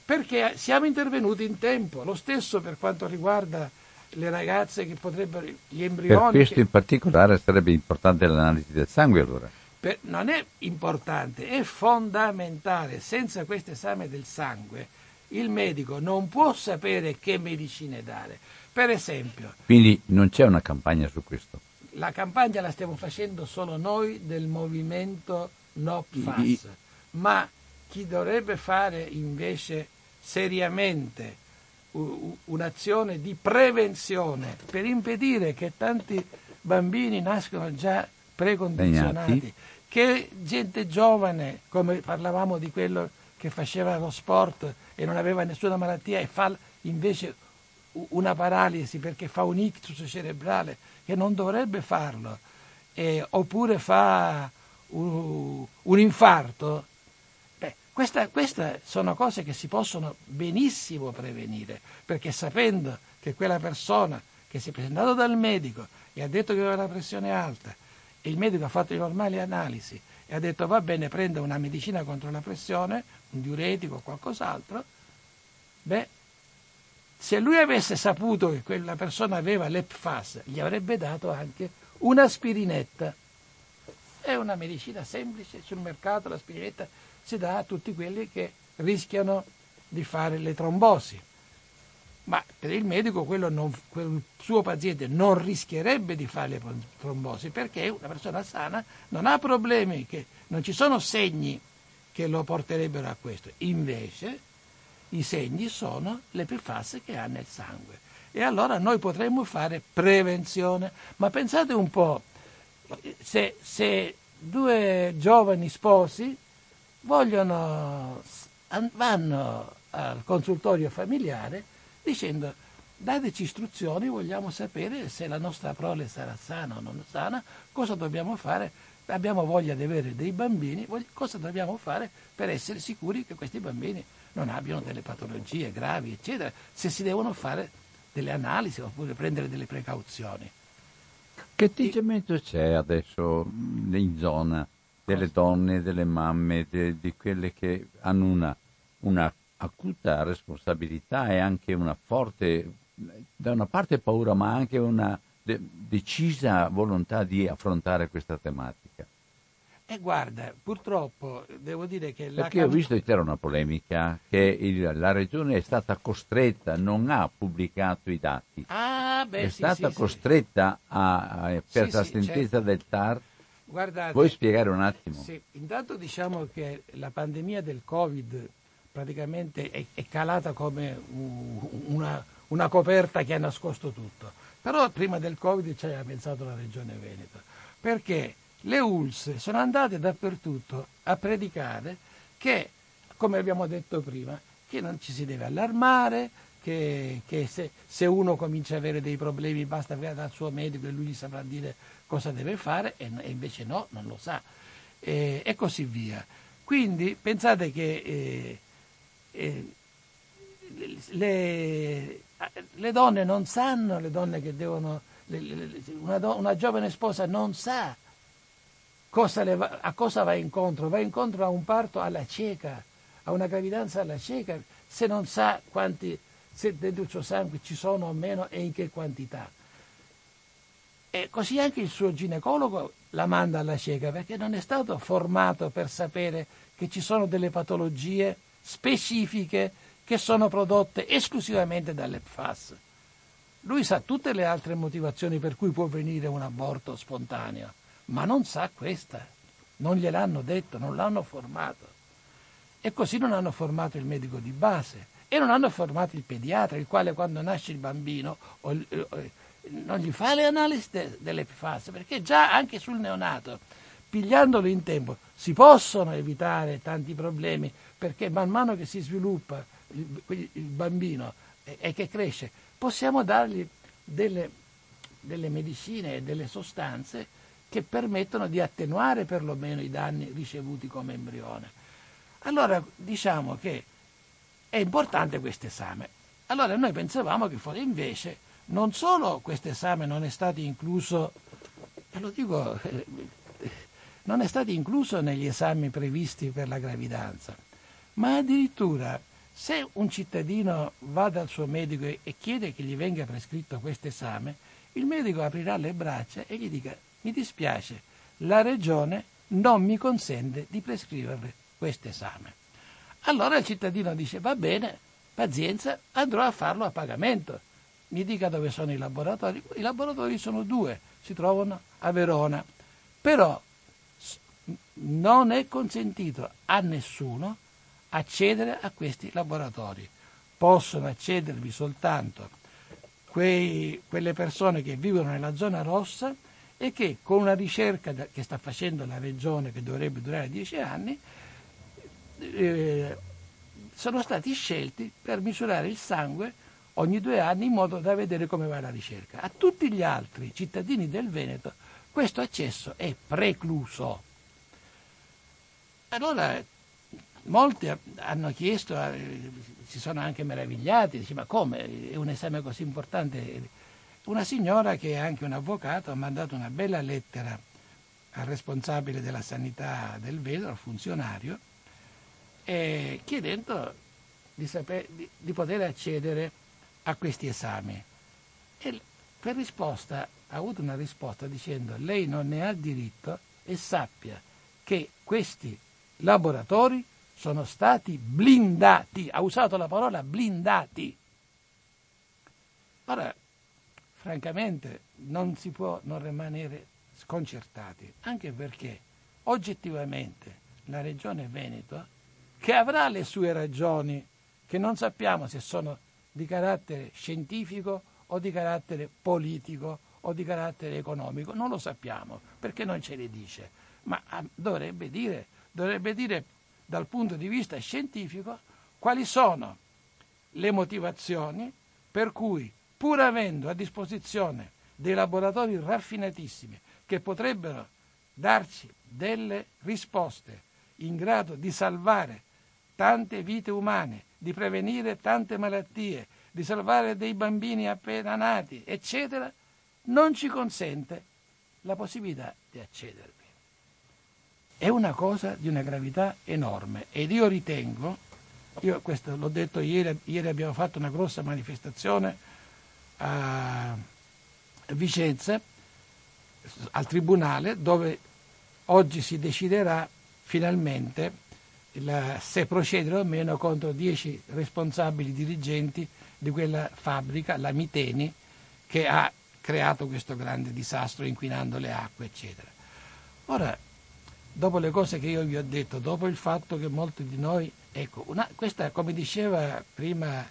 perché siamo intervenuti in tempo. Lo stesso per quanto riguarda le ragazze che potrebbero, gli embrioni. Per questo che... in particolare sarebbe importante l'analisi del sangue allora. Per, non è importante, è fondamentale. Senza questo esame del sangue il medico non può sapere che medicine dare. Per esempio. Quindi non c'è una campagna su questo. La campagna la stiamo facendo solo noi del movimento No PFAS, ma chi dovrebbe fare invece seriamente un'azione di prevenzione per impedire che tanti bambini nascono già precondizionati, che gente giovane, come parlavamo di quello che faceva lo sport e non aveva nessuna malattia e fa invece una paralisi perché fa un ictus cerebrale che non dovrebbe farlo, eh, oppure fa un, un infarto, beh, queste sono cose che si possono benissimo prevenire, perché sapendo che quella persona che si è presentata dal medico e ha detto che aveva la pressione alta e il medico ha fatto le normali analisi e ha detto va bene, prenda una medicina contro la pressione, un diuretico o qualcos'altro, beh, se lui avesse saputo che quella persona aveva l'EPFAS, gli avrebbe dato anche un'aspirinetta. È una medicina semplice, sul mercato l'aspirinetta si dà a tutti quelli che rischiano di fare le trombosi. Ma per il medico non, quel suo paziente non rischierebbe di fare le trombosi perché una persona sana non ha problemi, che, non ci sono segni che lo porterebbero a questo. Invece i segni sono le PFAS che ha nel sangue. E allora noi potremmo fare prevenzione. Ma pensate un po', se, se due giovani sposi vogliono, vanno al consultorio familiare dicendo dateci istruzioni, vogliamo sapere se la nostra prole sarà sana o non sana, cosa dobbiamo fare, abbiamo voglia di avere dei bambini, cosa dobbiamo fare per essere sicuri che questi bambini non abbiano delle patologie gravi, eccetera, se si devono fare delle analisi oppure prendere delle precauzioni. Che atteggiamento c'è adesso in zona delle donne, delle mamme, de, di quelle che hanno una, una acuta responsabilità e anche una forte, da una parte paura, ma anche una de- decisa volontà di affrontare questa tematica? E guarda, purtroppo devo dire che... La Perché ho visto che c'era una polemica che il, la regione è stata costretta, non ha pubblicato i dati. Ah, beh, è sì, stata sì, costretta sì. A, a, per la sentenza certo. del TAR. Guardate, Vuoi spiegare un attimo? Sì, intanto diciamo che la pandemia del Covid praticamente è, è calata come una, una coperta che ha nascosto tutto. Però prima del Covid ci aveva pensato la regione Veneto. Perché? le ULS sono andate dappertutto a predicare che, come abbiamo detto prima, che non ci si deve allarmare, che, che se, se, uno comincia ad avere dei problemi basta andare dal suo medico e lui gli saprà dire cosa deve fare e, e invece no, non lo sa. eh, e così via. Quindi pensate che eh, eh, le, le, donne non sanno, le donne che devono, le, le, una, una, giovane sposa non sa cosa va, a cosa va incontro, va incontro a un parto alla cieca, a una gravidanza alla cieca, se non sa quanti, se dentro il suo sangue ci sono o meno e in che quantità. E così anche il suo ginecologo la manda alla cieca perché non è stato formato per sapere che ci sono delle patologie specifiche che sono prodotte esclusivamente dall'EPFAS. Lui sa tutte le altre motivazioni per cui può venire un aborto spontaneo, ma non sa questa. Non gliel'hanno detto, non l'hanno formato. E così non hanno formato il medico di base e non hanno formato il pediatra, il quale quando nasce il bambino non gli fa le analisi de, dell'epifase, perché già anche sul neonato, pigliandolo in tempo, si possono evitare tanti problemi, perché man mano che si sviluppa il, bambino e, e, che cresce, possiamo dargli delle, delle medicine e delle sostanze che permettono di attenuare perlomeno i danni ricevuti come embrione. Allora diciamo che è importante questo esame. Allora noi pensavamo che fosse invece non solo questo esame non è stato incluso, lo dico, non è stato incluso negli esami previsti per la gravidanza, ma addirittura se un cittadino va dal suo medico e chiede che gli venga prescritto questo esame, il medico aprirà le braccia e gli dica mi dispiace, la regione non mi consente di prescriverle questo esame. Allora il cittadino dice va bene, pazienza, andrò a farlo a pagamento mi dica dove sono i laboratori. I laboratori sono due, si trovano a Verona, però non è consentito a nessuno accedere a questi laboratori. Possono accedervi soltanto quei, quelle persone che vivono nella zona rossa e che con una ricerca che sta facendo la regione che dovrebbe durare dieci anni eh, sono stati scelti per misurare il sangue ogni due anni in modo da vedere come va la ricerca. A tutti gli altri cittadini del Veneto questo accesso è precluso. Allora molti hanno chiesto, eh, si sono anche meravigliati, dice, ma come è un esame così importante? Una signora che è anche un avvocato ha mandato una bella lettera al responsabile della sanità del Veneto, al funzionario, chiedendo di, saper, di, di poter accedere a questi esami. E per risposta ha avuto una risposta dicendo lei non ne ha diritto e sappia che questi laboratori sono stati blindati, ha usato la parola blindati. Ora, francamente, non si può non rimanere sconcertati, anche perché oggettivamente la Regione Veneto, che avrà le sue ragioni, che non sappiamo se sono di carattere scientifico o di carattere politico o di carattere economico, non lo sappiamo perché non ce le dice, ma ah, dovrebbe dire, dovrebbe dire dal punto di vista scientifico quali sono le motivazioni per cui, pur avendo a disposizione dei laboratori raffinatissimi che potrebbero darci delle risposte in grado di salvare tante vite umane di prevenire tante malattie, di salvare dei bambini appena nati, eccetera, non ci consente la possibilità di accedervi. È una cosa di una gravità enorme ed io ritengo, io questo l'ho detto ieri, ieri abbiamo fatto una grossa manifestazione a Vicenza, al Tribunale, dove oggi si deciderà finalmente la, se procedere o meno contro dieci responsabili dirigenti di quella fabbrica, la Miteni, che ha creato questo grande disastro inquinando le acque, eccetera. Ora, dopo le cose che io vi ho detto, dopo il fatto che molti di noi, ecco, una, questa, come diceva prima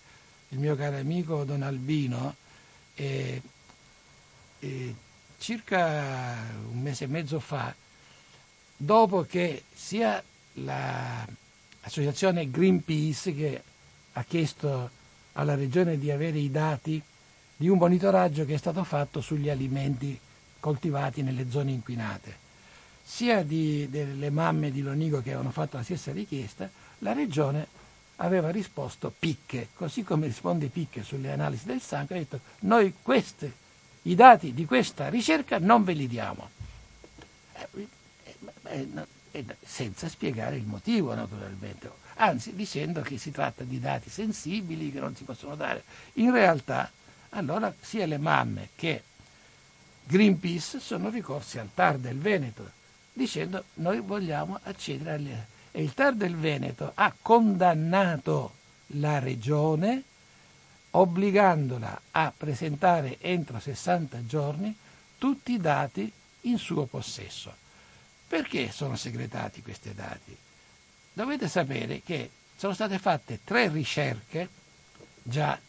il mio caro amico Don Albino, eh, eh, circa un mese e mezzo fa, dopo che sia l'associazione Greenpeace che ha chiesto alla regione di avere i dati di un monitoraggio che è stato fatto sugli alimenti coltivati nelle zone inquinate. sia di, delle mamme di Lonigo che avevano fatto la stessa richiesta, la regione aveva risposto picche, così come risponde picche sulle analisi del sangue, ha detto noi queste, i dati di questa ricerca non ve li diamo. Eh, eh, eh, senza spiegare il motivo naturalmente, anzi dicendo che si tratta di dati sensibili che non si possono dare. In realtà allora sia le mamme che Greenpeace sono ricorsi al TAR del Veneto dicendo noi vogliamo accedere alle... E il TAR del Veneto ha condannato la regione obbligandola a presentare entro 60 giorni tutti i dati in suo possesso. Perché sono segretati questi dati? Dovete sapere che sono state fatte tre ricerche già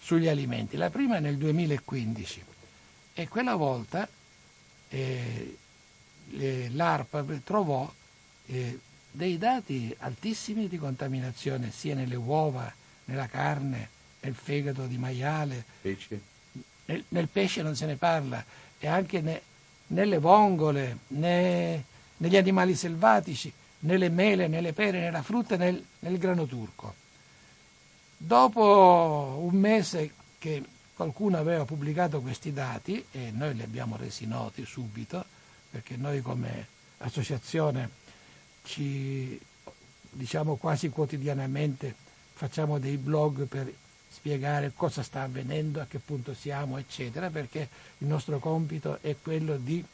sugli alimenti. La prima nel 2015 e quella volta eh, l'ARPA trovò eh, dei dati altissimi di contaminazione sia nelle uova, nella carne, nel fegato di maiale. Pesce. Nel, nel pesce non se ne parla e anche ne, nelle vongole, ne, negli animali selvatici, nelle mele, nelle pere, nella frutta, nel, nel grano turco. Dopo un mese che qualcuno aveva pubblicato questi dati e noi li abbiamo resi noti subito, perché noi come associazione ci diciamo quasi quotidianamente facciamo dei blog per spiegare cosa sta avvenendo, a che punto siamo, eccetera, perché il nostro compito è quello di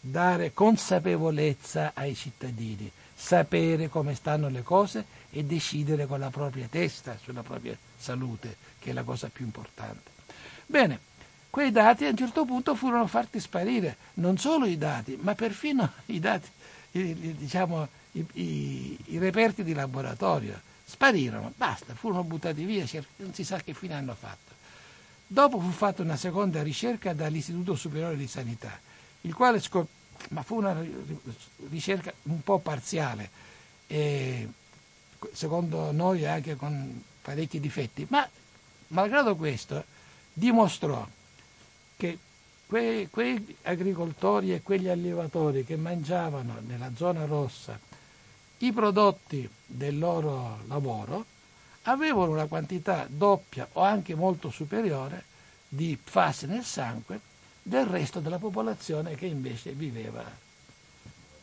dare consapevolezza ai cittadini, sapere come stanno le cose e decidere con la propria testa sulla propria salute, che è la cosa più importante. Bene, quei dati a un certo punto furono fatti sparire, non solo i dati, ma perfino i dati, diciamo, i, i, i reperti di laboratorio. Sparirono, basta, furono buttati via, non si sa che fine hanno fatto. Dopo fu fatta una seconda ricerca dall'Istituto Superiore di Sanità, il quale scoprì ma fu una ricerca un po' parziale, e secondo noi anche con parecchi difetti, ma malgrado questo dimostrò che quei, quei agricoltori e quegli allevatori che mangiavano nella zona rossa i prodotti del loro lavoro avevano una quantità doppia o anche molto superiore di PFAS nel sangue del resto della popolazione che invece viveva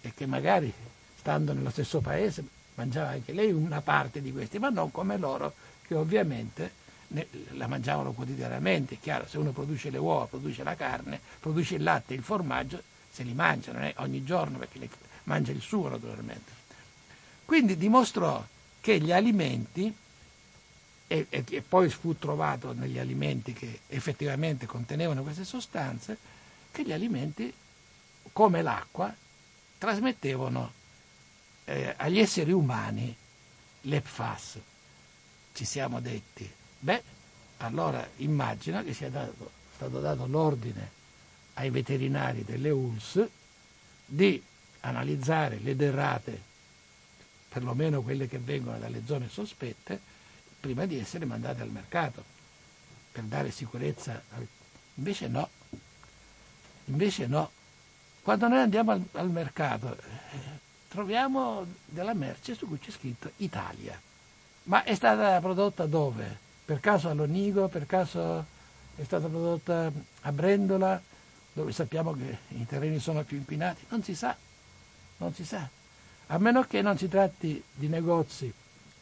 e che magari stando nello stesso paese mangiava anche lei una parte di questi, ma non come loro che ovviamente la mangiavano quotidianamente. È chiaro, se uno produce le uova, produce la carne, produce il latte e il formaggio, se li mangia, non è ogni giorno perché mangia il suo naturalmente. Quindi dimostrò che gli alimenti e, e, e, poi fu trovato negli alimenti che effettivamente contenevano queste sostanze, che gli alimenti, come l'acqua, trasmettevano eh, agli esseri umani le PFAS. Ci siamo detti, beh, allora immagina che sia dato, stato dato l'ordine ai veterinari delle ULS di analizzare le derrate, perlomeno quelle che vengono dalle zone sospette, prima di essere mandate al mercato per dare sicurezza. Invece no, invece no. Quando noi andiamo al, al mercato eh, troviamo della merce su cui c'è scritto Italia. Ma è stata prodotta dove? Per caso a Lonigo, per caso è stata prodotta a Brendola, dove sappiamo che i terreni sono più inquinati? Non si sa, non si sa. A meno che non si tratti di negozi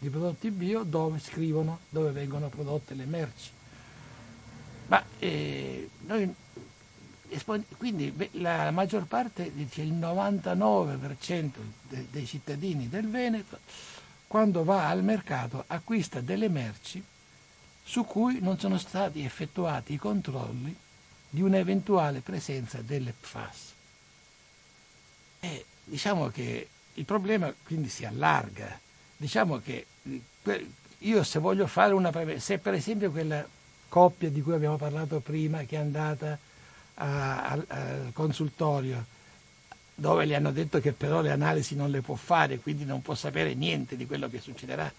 di prodotti bio dove scrivono dove vengono prodotte le merci. Ma eh, noi, quindi la maggior parte, il 99% de, dei cittadini del Veneto, quando va al mercato acquista delle merci su cui non sono stati effettuati i controlli di un'eventuale presenza delle PFAS. E diciamo che il problema quindi si allarga. Diciamo che io se voglio fare una se per esempio quella coppia di cui abbiamo parlato prima che è andata al consultorio dove le hanno detto che però le analisi non le può fare, quindi non può sapere niente di quello che succederà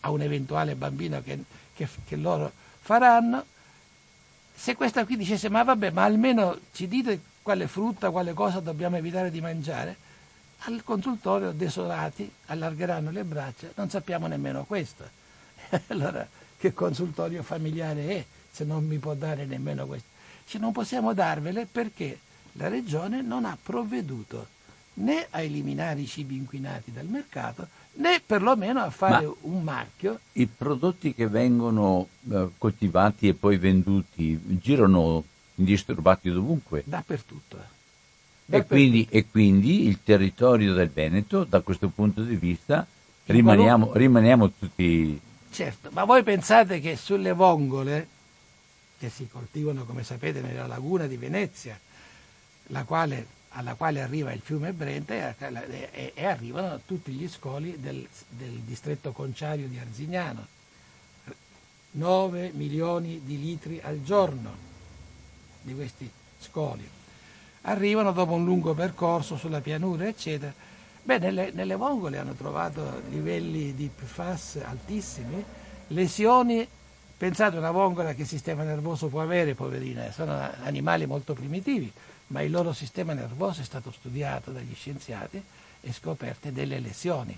a un eventuale bambino che, che, che loro faranno, se questa qui dicesse ma vabbè, ma almeno ci dite quale frutta, quale cosa dobbiamo evitare di mangiare, al consultorio desolati allargeranno le braccia, non sappiamo nemmeno questo. allora che consultorio familiare è se non mi può dare nemmeno questo? Cioè, non possiamo darvele perché la regione non ha provveduto né a eliminare i cibi inquinati dal mercato né perlomeno a fare Ma un marchio. I prodotti che vengono eh, coltivati e poi venduti girano indisturbati dovunque? Dappertutto. E, quindi, e, quindi, il territorio del Veneto, da questo punto di vista, rimaniamo, rimaniamo tutti... Certo, ma voi pensate che sulle vongole, che si coltivano, come sapete, nella laguna di Venezia, quale, alla quale arriva il fiume Brenta e, e, e arrivano tutti gli scoli del, del, distretto conciario di Arzignano. 9 milioni di litri al giorno di questi scoli. Arrivano dopo un lungo percorso sulla pianura, eccetera. Beh, nelle, nelle vongole hanno trovato livelli di PFAS altissimi, lesioni Pensate una vongola che sistema nervoso può avere, poverina, sono animali molto primitivi, ma il loro sistema nervoso è stato studiato dagli scienziati e scoperte delle lesioni,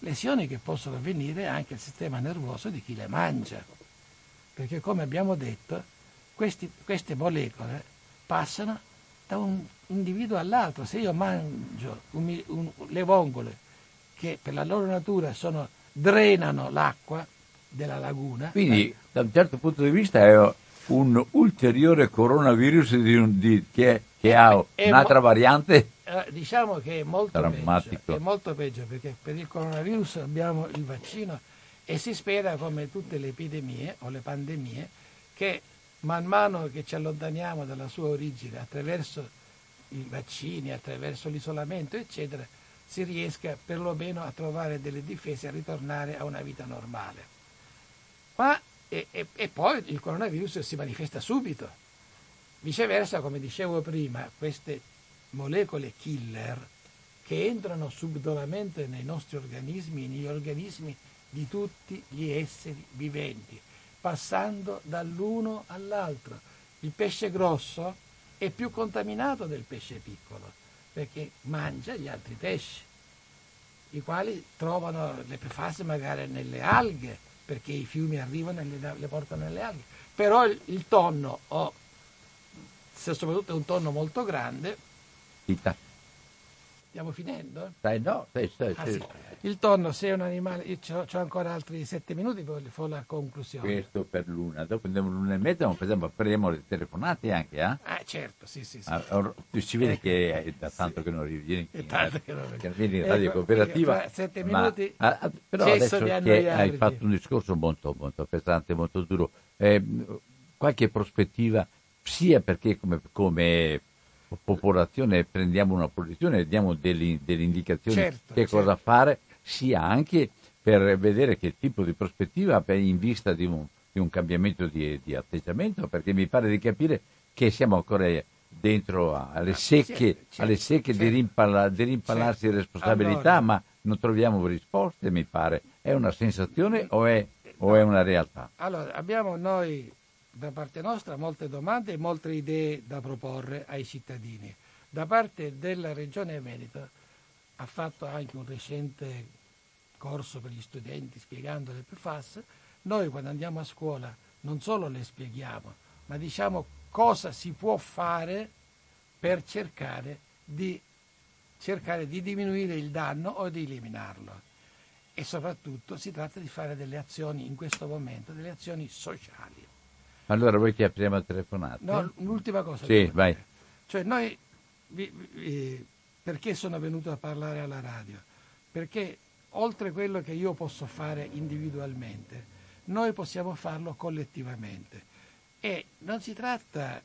lesioni che possono avvenire anche al sistema nervoso di chi le mangia, perché come abbiamo detto, questi, queste molecole passano da un individuo all'altro, se io mangio un, un, le vongole che per la loro natura sono, drenano l'acqua, della laguna. Quindi, eh. da un certo punto di vista, è un ulteriore coronavirus di un, di, che, che ha un'altra mo- variante. Eh, diciamo che è molto, peggio, è molto peggio perché per il coronavirus abbiamo il vaccino e si spera, come tutte le epidemie o le pandemie, che man mano che ci allontaniamo dalla sua origine attraverso i vaccini, attraverso l'isolamento, eccetera, si riesca perlomeno a trovare delle difese e a ritornare a una vita normale. Ma, e, e, e poi il coronavirus si manifesta subito. Viceversa, come dicevo prima, queste molecole killer che entrano subdolamente nei nostri organismi, negli organismi di tutti gli esseri viventi, passando dall'uno all'altro. Il pesce grosso è più contaminato del pesce piccolo perché mangia gli altri pesci, i quali trovano le fasi magari nelle alghe perché i fiumi arrivano e le, portano nelle alghe. Però il, il tonno, o se soprattutto è un tonno molto grande, Tita. Stiamo finendo? Dai, no, stai, stai, ah, sì. Il tonno, se è un animale, io ho ancora altri sette minuti per fare la conclusione. Questo per l'una, dopo andiamo l'una e mezza, ma per prendiamo le telefonate anche, eh? Ah, certo, sì, sì. sì. Ah, si vede che è da tanto sì. che non rivieni in, tanto che non che vieni in radio ecco, cooperativa. Sette minuti. Ma, ah, però adesso che hai fatto un discorso molto, molto pesante, molto duro, eh, qualche prospettiva, sia perché come, come popolazione prendiamo una posizione, diamo delle, delle indicazioni certo, che certo. cosa fare, sia anche per vedere che tipo di prospettiva in vista di un, di un cambiamento di, di, atteggiamento, perché mi pare di capire che siamo ancora dentro alle ah, secche, certo, alle secche di, rimpalla, di rimpallarsi responsabilità, allora, ma non troviamo risposte, mi pare. È una sensazione o è, o è una realtà? Allora, abbiamo noi da parte nostra molte domande e molte idee da proporre ai cittadini. Da parte della Regione Veneto ha fatto anche un recente corso per gli studenti spiegando le PFAS, noi quando andiamo a scuola non solo le spieghiamo, ma diciamo cosa si può fare per cercare di, cercare di diminuire il danno o di eliminarlo. E soprattutto si tratta di fare delle azioni in questo momento, delle azioni sociali. Allora voi che apriamo il telefonato? No, l'ultima cosa. Sì, vai. Cioè noi vi, vi, perché sono venuto a parlare alla radio? Perché oltre quello che io posso fare individualmente, noi possiamo farlo collettivamente. E non si tratta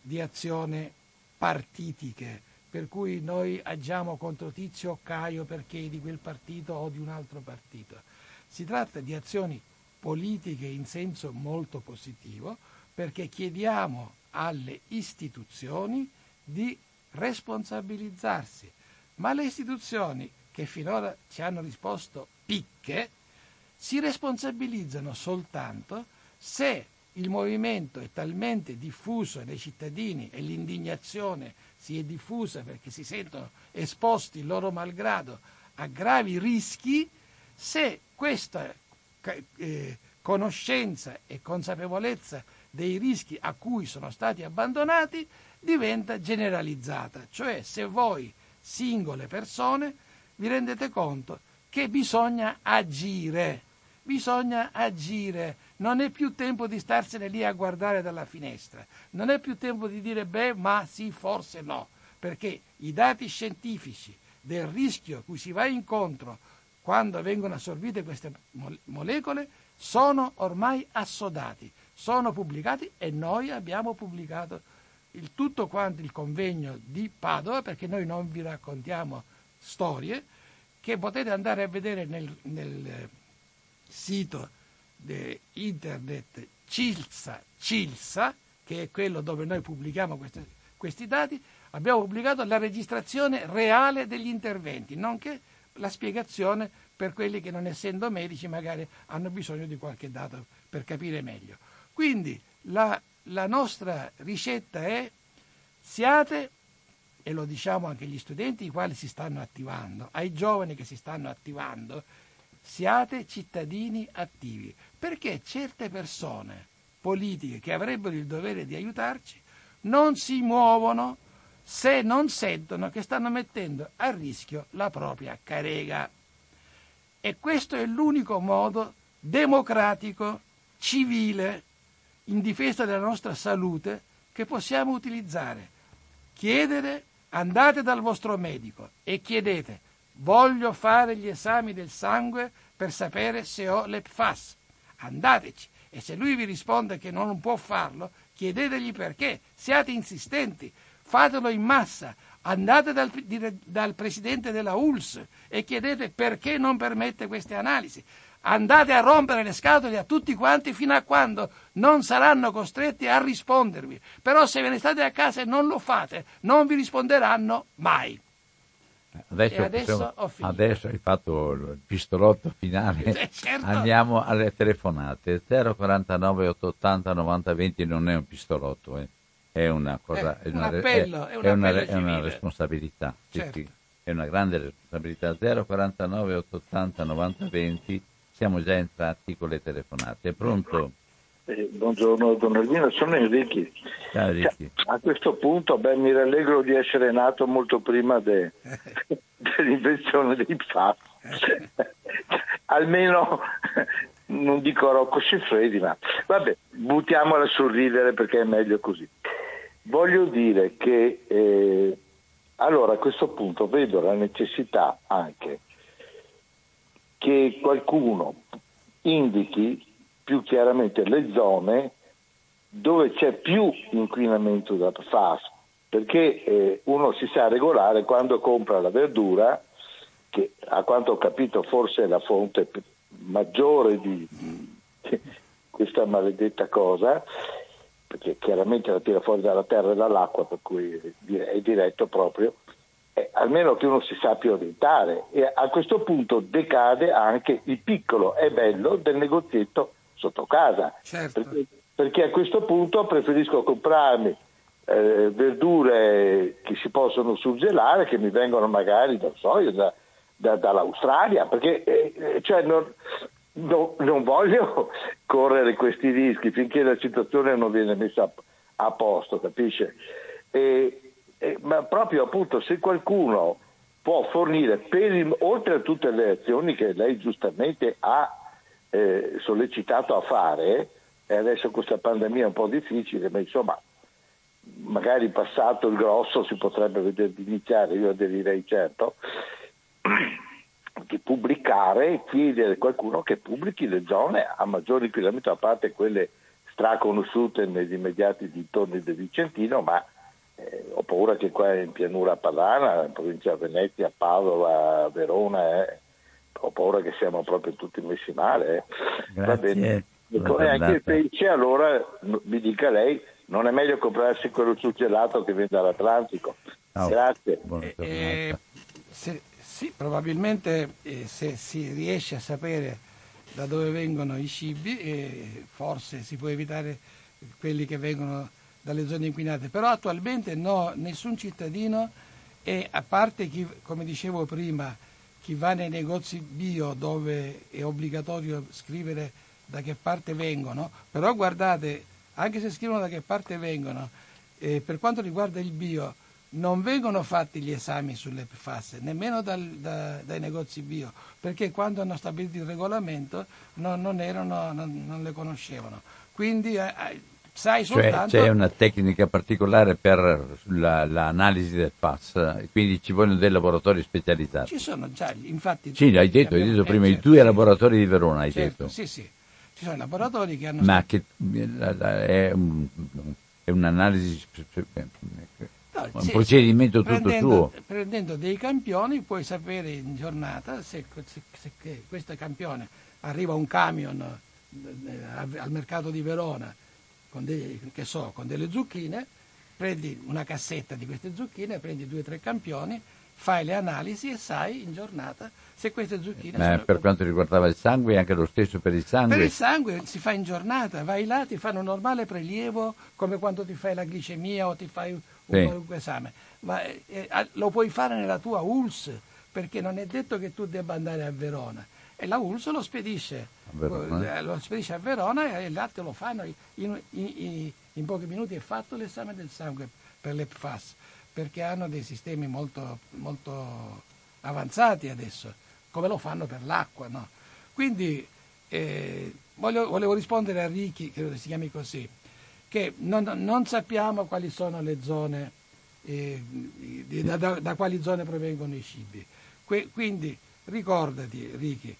di azioni partitiche, per cui noi agiamo contro Tizio o Caio perché è di quel partito o di un altro partito. Si tratta di azioni politiche in senso molto positivo perché chiediamo alle istituzioni di responsabilizzarsi, ma le istituzioni che finora ci hanno risposto picche si responsabilizzano soltanto se il movimento è talmente diffuso nei cittadini e l'indignazione si è diffusa perché si sentono esposti loro malgrado a gravi rischi, se questa eh, conoscenza e consapevolezza dei rischi a cui sono stati abbandonati diventa generalizzata, cioè se voi singole persone vi rendete conto che bisogna agire, bisogna agire, non è più tempo di starsene lì a guardare dalla finestra, non è più tempo di dire beh, ma sì, forse no, perché i dati scientifici del rischio a cui si va incontro quando vengono assorbite queste molecole sono ormai assodati, sono pubblicati e noi abbiamo pubblicato il tutto quanto il convegno di Padova perché noi non vi raccontiamo storie che potete andare a vedere nel, nel sito di internet Cilsa Cilsa che è quello dove noi pubblichiamo queste, questi dati. Abbiamo pubblicato la registrazione reale degli interventi nonché la spiegazione per quelli che non essendo medici magari hanno bisogno di qualche dato per capire meglio. Quindi la, la nostra ricetta è siate, e lo diciamo anche agli studenti i quali si stanno attivando, ai giovani che si stanno attivando, siate cittadini attivi, perché certe persone politiche che avrebbero il dovere di aiutarci non si muovono se non sentono che stanno mettendo a rischio la propria carega. E questo è l'unico modo democratico, civile, in difesa della nostra salute che possiamo utilizzare. Chiedere, andate dal vostro medico e chiedete, voglio fare gli esami del sangue per sapere se ho l'EPFAS. Andateci e se lui vi risponde che non può farlo, chiedetegli perché, siate insistenti, fatelo in massa, andate dal, dal, presidente della ULS e chiedete perché non permette queste analisi. Andate a rompere le scatole a tutti quanti fino a quando non saranno costretti a rispondervi. Però se ve ne state a casa e non lo fate, non vi risponderanno mai. Adesso, adesso, adesso, hai fatto il pistolotto finale. Eh, certo. Andiamo alle telefonate. 049 880 90 20 non è un pistolotto, eh è una cosa, è, è, una, appello, è, una, è una, responsabilità. Certo. Sì, è una grande responsabilità. 049 880 90 20, siamo già entrati con le telefonate. È pronto? Eh, buongiorno Don Albino, sono Enrichi. Ciao Enrichi. Cioè, a questo punto beh, mi rallegro di essere nato molto prima de, dell'invenzione dei FAS. Almeno non dico Rocco Siffredi, ma vabbè, buttiamola a sorridere perché è meglio così. Voglio dire che eh, allora a questo punto vedo la necessità anche che qualcuno indichi più chiaramente le zone dove c'è più inquinamento da FAS, perché eh, uno si sa regolare quando compra la verdura, che a quanto ho capito forse è la fonte maggiore di, di questa maledetta cosa, perché chiaramente la tira fuori dalla terra e dall'acqua, per cui è diretto proprio, eh, almeno che uno si sappia orientare. E a questo punto decade anche il piccolo e bello del negozietto sotto casa. Certo. Perché, perché, a questo punto preferisco comprarmi eh, verdure che si possono surgelare, che mi vengono magari, non so, da, da, dall'Australia, perché eh, cioè non, no, non voglio correre questi rischi finché la situazione non viene messa a, a posto, capisce? E, e, ma proprio appunto se qualcuno può fornire, il, oltre a tutte le azioni che lei giustamente ha eh, sollecitato a fare, e adesso questa pandemia è un po' difficile, ma insomma magari passato il grosso si potrebbe vedere di iniziare, io aderirei certo, di pubblicare, chiedere a qualcuno che pubblichi le zone a maggior inquinamento, a parte quelle straconosciute negli immediati dintorni del Vicentino, ma eh, ho paura che qua in pianura padana, in provincia di Venezia, Padova, Verona, eh, ho paura che siamo proprio tutti messi male. Eh. Va bene. E anche il pesce, allora mi dica lei, non è meglio comprarsi quello surgelato che viene dall'Atlantico. Oh, Grazie. Eh, se, sì, probabilmente eh, se si riesce a sapere da dove vengono i cibi e forse si può evitare quelli che vengono dalle zone inquinate, però attualmente no, nessun cittadino e a parte chi, come dicevo prima, chi va nei negozi bio dove è obbligatorio scrivere da che parte vengono, però guardate, anche se scrivono da che parte vengono, eh, per quanto riguarda il bio, non vengono fatti gli esami sulle PFAS, nemmeno dal, da, dai negozi bio, perché quando hanno stabilito il regolamento non, non, erano, non, non le conoscevano. Quindi eh, eh sai cioè, soltanto... C'è una tecnica particolare per la, l'analisi del FAS, quindi ci vogliono dei laboratori specializzati. Ci sono già, infatti... Sì, hai detto, hai detto eh, prima, certo, i due sì. laboratori di Verona, hai certo, detto. Sì, sì, ci sono laboratori che hanno... Ma che è, un, è un'analisi... No, un sì, procedimento tutto suo. Prendendo dei campioni puoi sapere in giornata se, se, se questo campione arriva un camion eh, al mercato di Verona con, dei, so, con delle zucchine, prendi una cassetta di queste zucchine, prendi due o tre campioni, fai le analisi e sai in giornata se queste zucchine Ma sono... per quanto riguardava il sangue, anche lo stesso per il sangue? Per il sangue si fa in giornata, vai là, ti fanno un normale prelievo come quando ti fai la glicemia o ti fai un sì. qualunque esame, ma eh, eh lo puoi fare nella tua ULS perché non è detto che tu debba andare a Verona. E la ULS lo spedisce. Eh, lo spedisce a Verona e là te lo fanno. In, in, in, in, pochi minuti è fatto l'esame del sangue per le PFAS perché hanno dei sistemi molto, molto avanzati adesso come lo fanno per l'acqua no? quindi eh, voglio, volevo rispondere a Ricky credo si chiami così che non, non sappiamo quali sono le zone eh, da, da, da, quali zone provengono i cibi que, quindi ricordati Ricky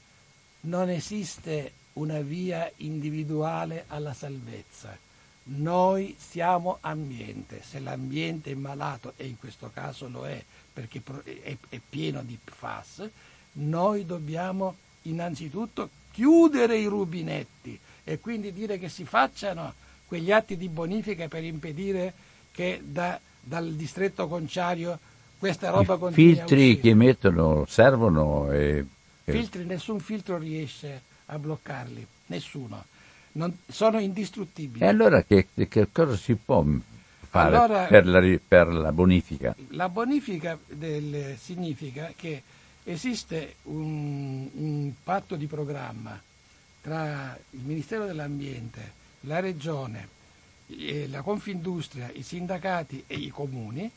non esiste una via individuale alla salvezza. Noi siamo ambiente, se l'ambiente è malato, e in questo caso lo è perché è, è pieno di PFAS, noi dobbiamo innanzitutto chiudere i rubinetti e quindi dire che si facciano quegli atti di bonifica per impedire che da, dal distretto conciario questa roba continui filtri che emettono servono e Filtri, nessun filtro riesce a bloccarli, nessuno. Non, sono indistruttibili. E allora che, che cosa si può fare allora, per, la, per, la, bonifica? La bonifica del, significa che esiste un, un patto di programma tra il Ministero dell'Ambiente, la Regione, la Confindustria, i sindacati e i comuni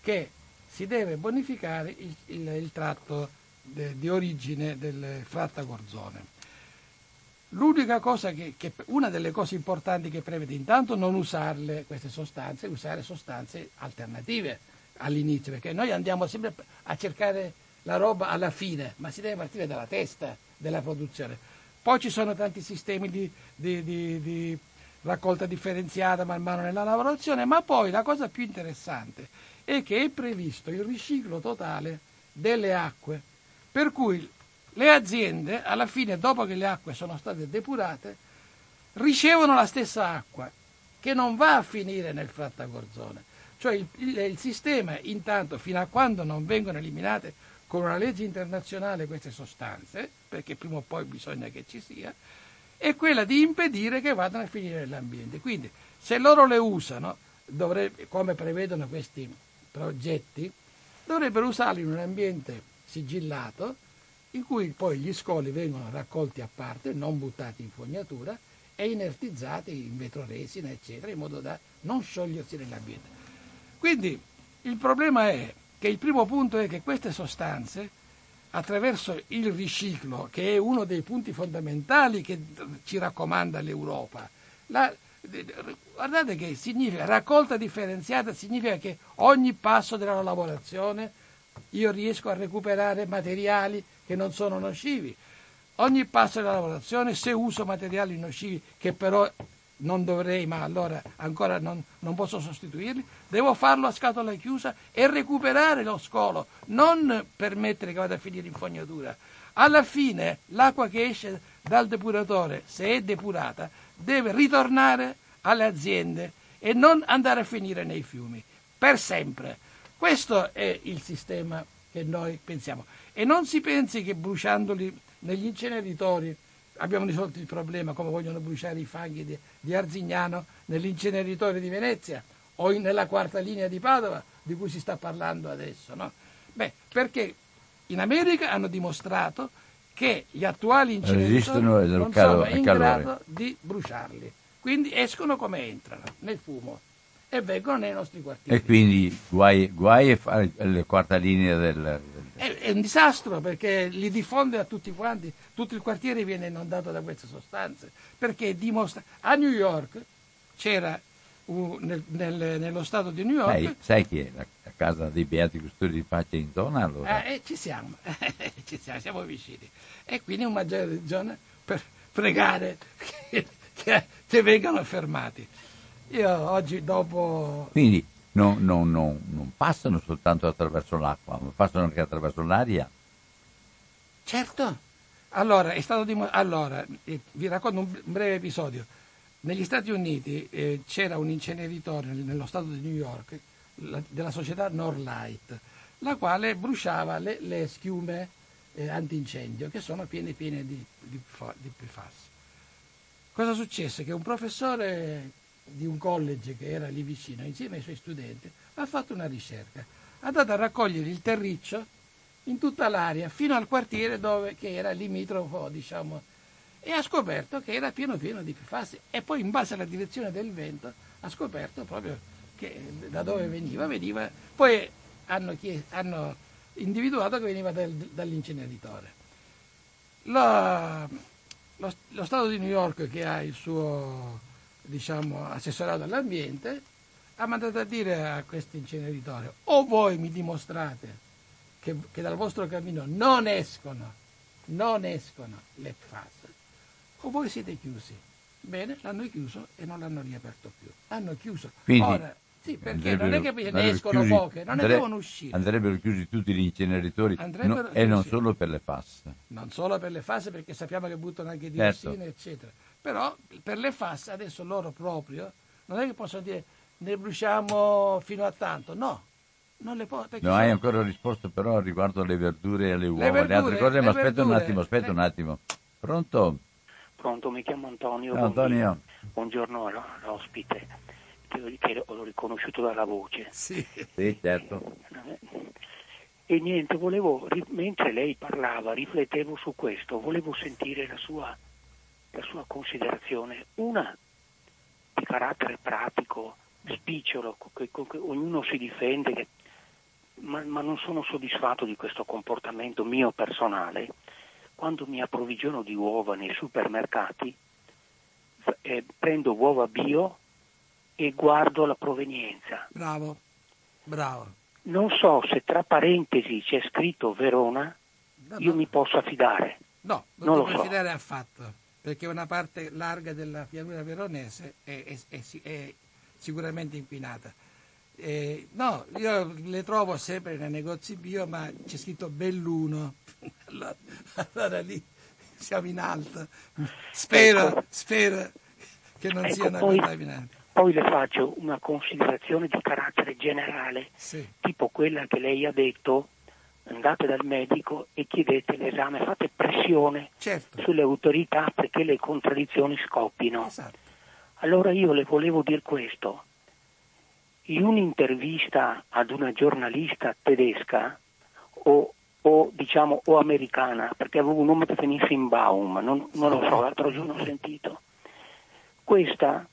che si deve bonificare il, il, il tratto de, di origine del frattagorzone. L'unica cosa che, che, una delle cose importanti che prevede intanto non usarle queste sostanze, usare sostanze alternative all'inizio, perché noi andiamo sempre a cercare la roba alla fine, ma si deve partire dalla testa della produzione. Poi ci sono tanti sistemi di, di, di, di raccolta differenziata man mano nella lavorazione, ma poi la cosa più interessante è che è previsto il riciclo totale delle acque per cui le aziende, alla fine, dopo che le acque sono state depurate, ricevono la stessa acqua che non va a finire nel frattagorzone. Cioè il, il, il sistema, intanto, fino a quando non vengono eliminate con una legge internazionale queste sostanze, perché prima o poi bisogna che ci sia, è quella di impedire che vadano a finire nell'ambiente. Quindi se loro le usano, dovrebbe, come prevedono questi progetti, dovrebbero usarle in un ambiente sigillato in cui poi gli scoli vengono raccolti a parte, non buttati in fognatura e inertizzati in vetroresina, eccetera, in modo da non sciogliersi nell'ambiente. Quindi il problema è che il primo punto è che queste sostanze, attraverso il riciclo, che è uno dei punti fondamentali che ci raccomanda l'Europa, la, guardate che significa raccolta differenziata, significa che ogni passo della lavorazione io riesco a recuperare materiali che non sono nocivi. Ogni passo della lavorazione, se uso materiali nocivi che però non dovrei, ma allora ancora non, non, posso sostituirli, devo farlo a scatola chiusa e recuperare lo scolo, non permettere che vada a finire in fognatura. Alla fine l'acqua che esce dal depuratore, se è depurata, deve ritornare alle aziende e non andare a finire nei fiumi, per sempre. Questo è il sistema che noi pensiamo. E non si pensi che bruciandoli negli inceneritori abbiamo risolto il problema come vogliono bruciare i fanghi di, di Arzignano nell'inceneritore di Venezia o in, nella quarta linea di Padova di cui si sta parlando adesso. No? Beh, perché in America hanno dimostrato che gli attuali inceneritori non sono in grado di bruciarli, quindi escono come entrano, nel fumo e vengono nei nostri quartieri. E quindi guai, guai a fare la quarta linea del, è, è, un disastro perché li diffonde a tutti quanti, tutto il quartiere viene inondato da queste sostanze, perché dimostra... A New York c'era uh, nel, nel, nello stato di New York... Sai, sai che la, la, casa dei Beati Custodi di Pace in zona allora? Eh, eh, ci siamo, ci siamo, siamo vicini. E quindi un maggiore ragione per pregare che, che, che vengano fermati. Io oggi dopo... Quindi non, non, non, non passano soltanto attraverso l'acqua, ma passano anche attraverso l'aria. Certo. Allora, è stato dim- allora eh, vi racconto un breve episodio. Negli Stati Uniti eh, c'era un inceneritore nello stato di New York la, della società Norlight, la quale bruciava le, le schiume eh, antincendio che sono piene piene di, di, di PFAS. Cosa successe? Che un professore di un college che era lì vicino, insieme ai suoi studenti, ha fatto una ricerca. Ha andato a raccogliere il terriccio in tutta l'area, fino al quartiere dove, che era limitrofo, diciamo, e ha scoperto che era pieno pieno di PFAS e poi in base alla direzione del vento ha scoperto proprio che da dove veniva, veniva poi hanno, chies- hanno individuato che veniva dal, dall'inceneritore. Lo, lo, lo Stato di New York che ha il suo diciamo, assessorato all'ambiente, ha mandato a dire a questo inceneritore o voi mi dimostrate che, che dal vostro cammino non escono, non escono le PFAS, o voi siete chiusi. Bene, l'hanno chiuso e non l'hanno riaperto più. Hanno chiuso. Quindi, Ora, sì, perché non è che ne escono chiusi, poche, non andre, ne devono uscire. Andrebbero chiusi tutti gli inceneritori no, e non solo per le FAS. Non solo per le FAS perché sappiamo che buttano anche diossine, certo. eccetera però per le FAS adesso loro proprio non è che possono dire ne bruciamo fino a tanto, no. Non le po- non hai ancora risposto però riguardo alle verdure e alle uova, le, verdure, le altre cose, ma aspetta verdure, un attimo, aspetta le... un attimo. Pronto? Pronto, mi chiamo Antonio. Ciao, Antonio. Buongiorno all'ospite, che l'ho riconosciuto dalla voce. Sì, sì certo. E niente, volevo, mentre lei parlava, riflettevo su questo, volevo sentire la sua la sua considerazione, una di carattere pratico, spicciolo, che, che ognuno si difende, che, ma, ma, non sono soddisfatto di questo comportamento mio personale. Quando mi approvvigiono di uova nei supermercati, eh, prendo uova bio e guardo la provenienza. Bravo, bravo. Non so se tra parentesi c'è scritto Verona, no, io no. mi posso affidare. No, non, non lo so. affidare affatto perché una parte larga della pianura veronese è, è, è, è sicuramente inquinata. Eh, no, io le trovo sempre nei negozi bio, ma c'è scritto Belluno, allora, allora lì siamo in alto. Spero, ecco, spero che non ecco, siano poi, contaminati. Poi le faccio una considerazione di carattere generale, sì. tipo quella che lei ha detto andate dal medico e chiedete l'esame, fate pressione certo. sulle autorità perché le contraddizioni scoppino. Esatto. Allora io le volevo dire questo. In un'intervista ad una giornalista tedesca o, o, diciamo, o americana, perché avevo un nome che finisse in Baum, non, non lo so, l'altro giorno ho sentito, questa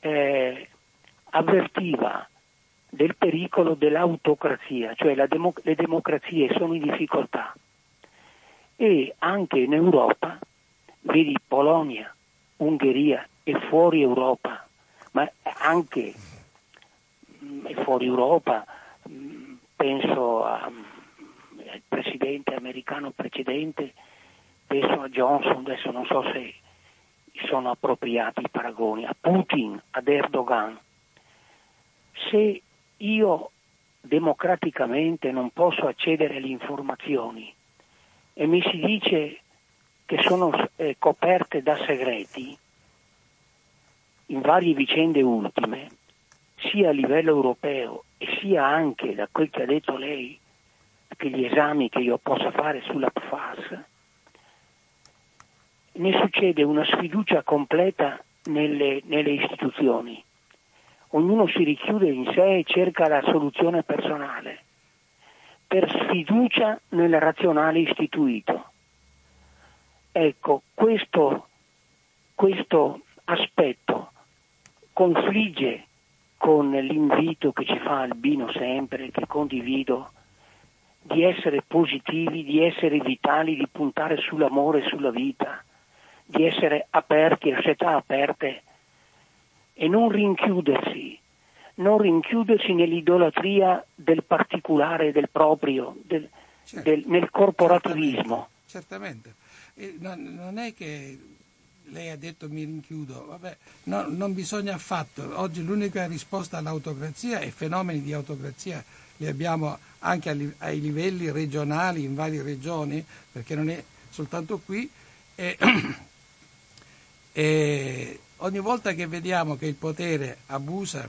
eh, avvertiva del pericolo dell'autocrazia, cioè demo- le democrazie sono in difficoltà e anche in Europa, vedi Polonia, Ungheria e fuori Europa, ma anche mm, fuori Europa, mm, penso al presidente americano precedente, penso a Johnson, adesso non so se sono appropriati i paragoni, a Putin, ad Erdogan. Se io democraticamente non posso accedere alle informazioni e mi si dice che sono eh, coperte da segreti in varie vicende ultime, sia a livello europeo e sia anche da quel che ha detto lei, che gli esami che io possa fare sulla PFAS, ne succede una sfiducia completa nelle, nelle istituzioni. Ognuno si richiude in sé e cerca la soluzione personale, per sfiducia nel razionale istituito. Ecco, questo, questo aspetto confligge con l'invito che ci fa Albino sempre, che condivido, di essere positivi, di essere vitali, di puntare sull'amore e sulla vita, di essere aperti, a società aperte e non rinchiudersi, non rinchiudersi nell'idolatria del particolare, del proprio, del, certo. del, nel corporativismo. Certamente. certamente. Non, non è che lei ha detto mi rinchiudo, vabbè, no, non bisogna affatto. Oggi l'unica risposta all'autocrazia e fenomeni di autocrazia li abbiamo anche ai livelli regionali, in varie regioni, perché non è soltanto qui. E, e ogni volta che vediamo che il potere abusa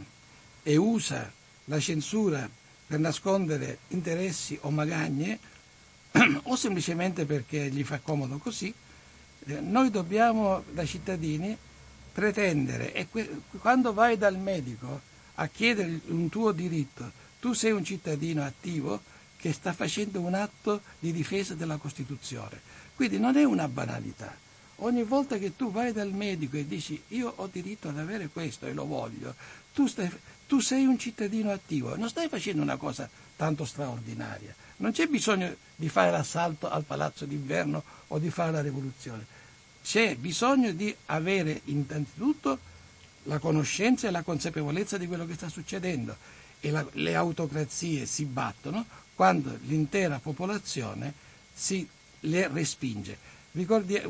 e usa la censura per nascondere interessi o magagne, o semplicemente perché gli fa comodo così, eh, noi dobbiamo da cittadini pretendere e quando vai dal medico a chiedere un tuo diritto, tu sei un cittadino attivo che sta facendo un atto di difesa della Costituzione. Quindi non è una banalità. Ogni volta che tu vai dal medico e dici io ho diritto ad avere questo e lo voglio, tu, stai, tu sei un cittadino attivo, non stai facendo una cosa tanto straordinaria. Non c'è bisogno di fare l'assalto al palazzo d'inverno o di fare la rivoluzione. C'è bisogno di avere innanzitutto la conoscenza e la consapevolezza di quello che sta succedendo e la, le autocrazie si battono quando l'intera popolazione si le respinge. Ricordi,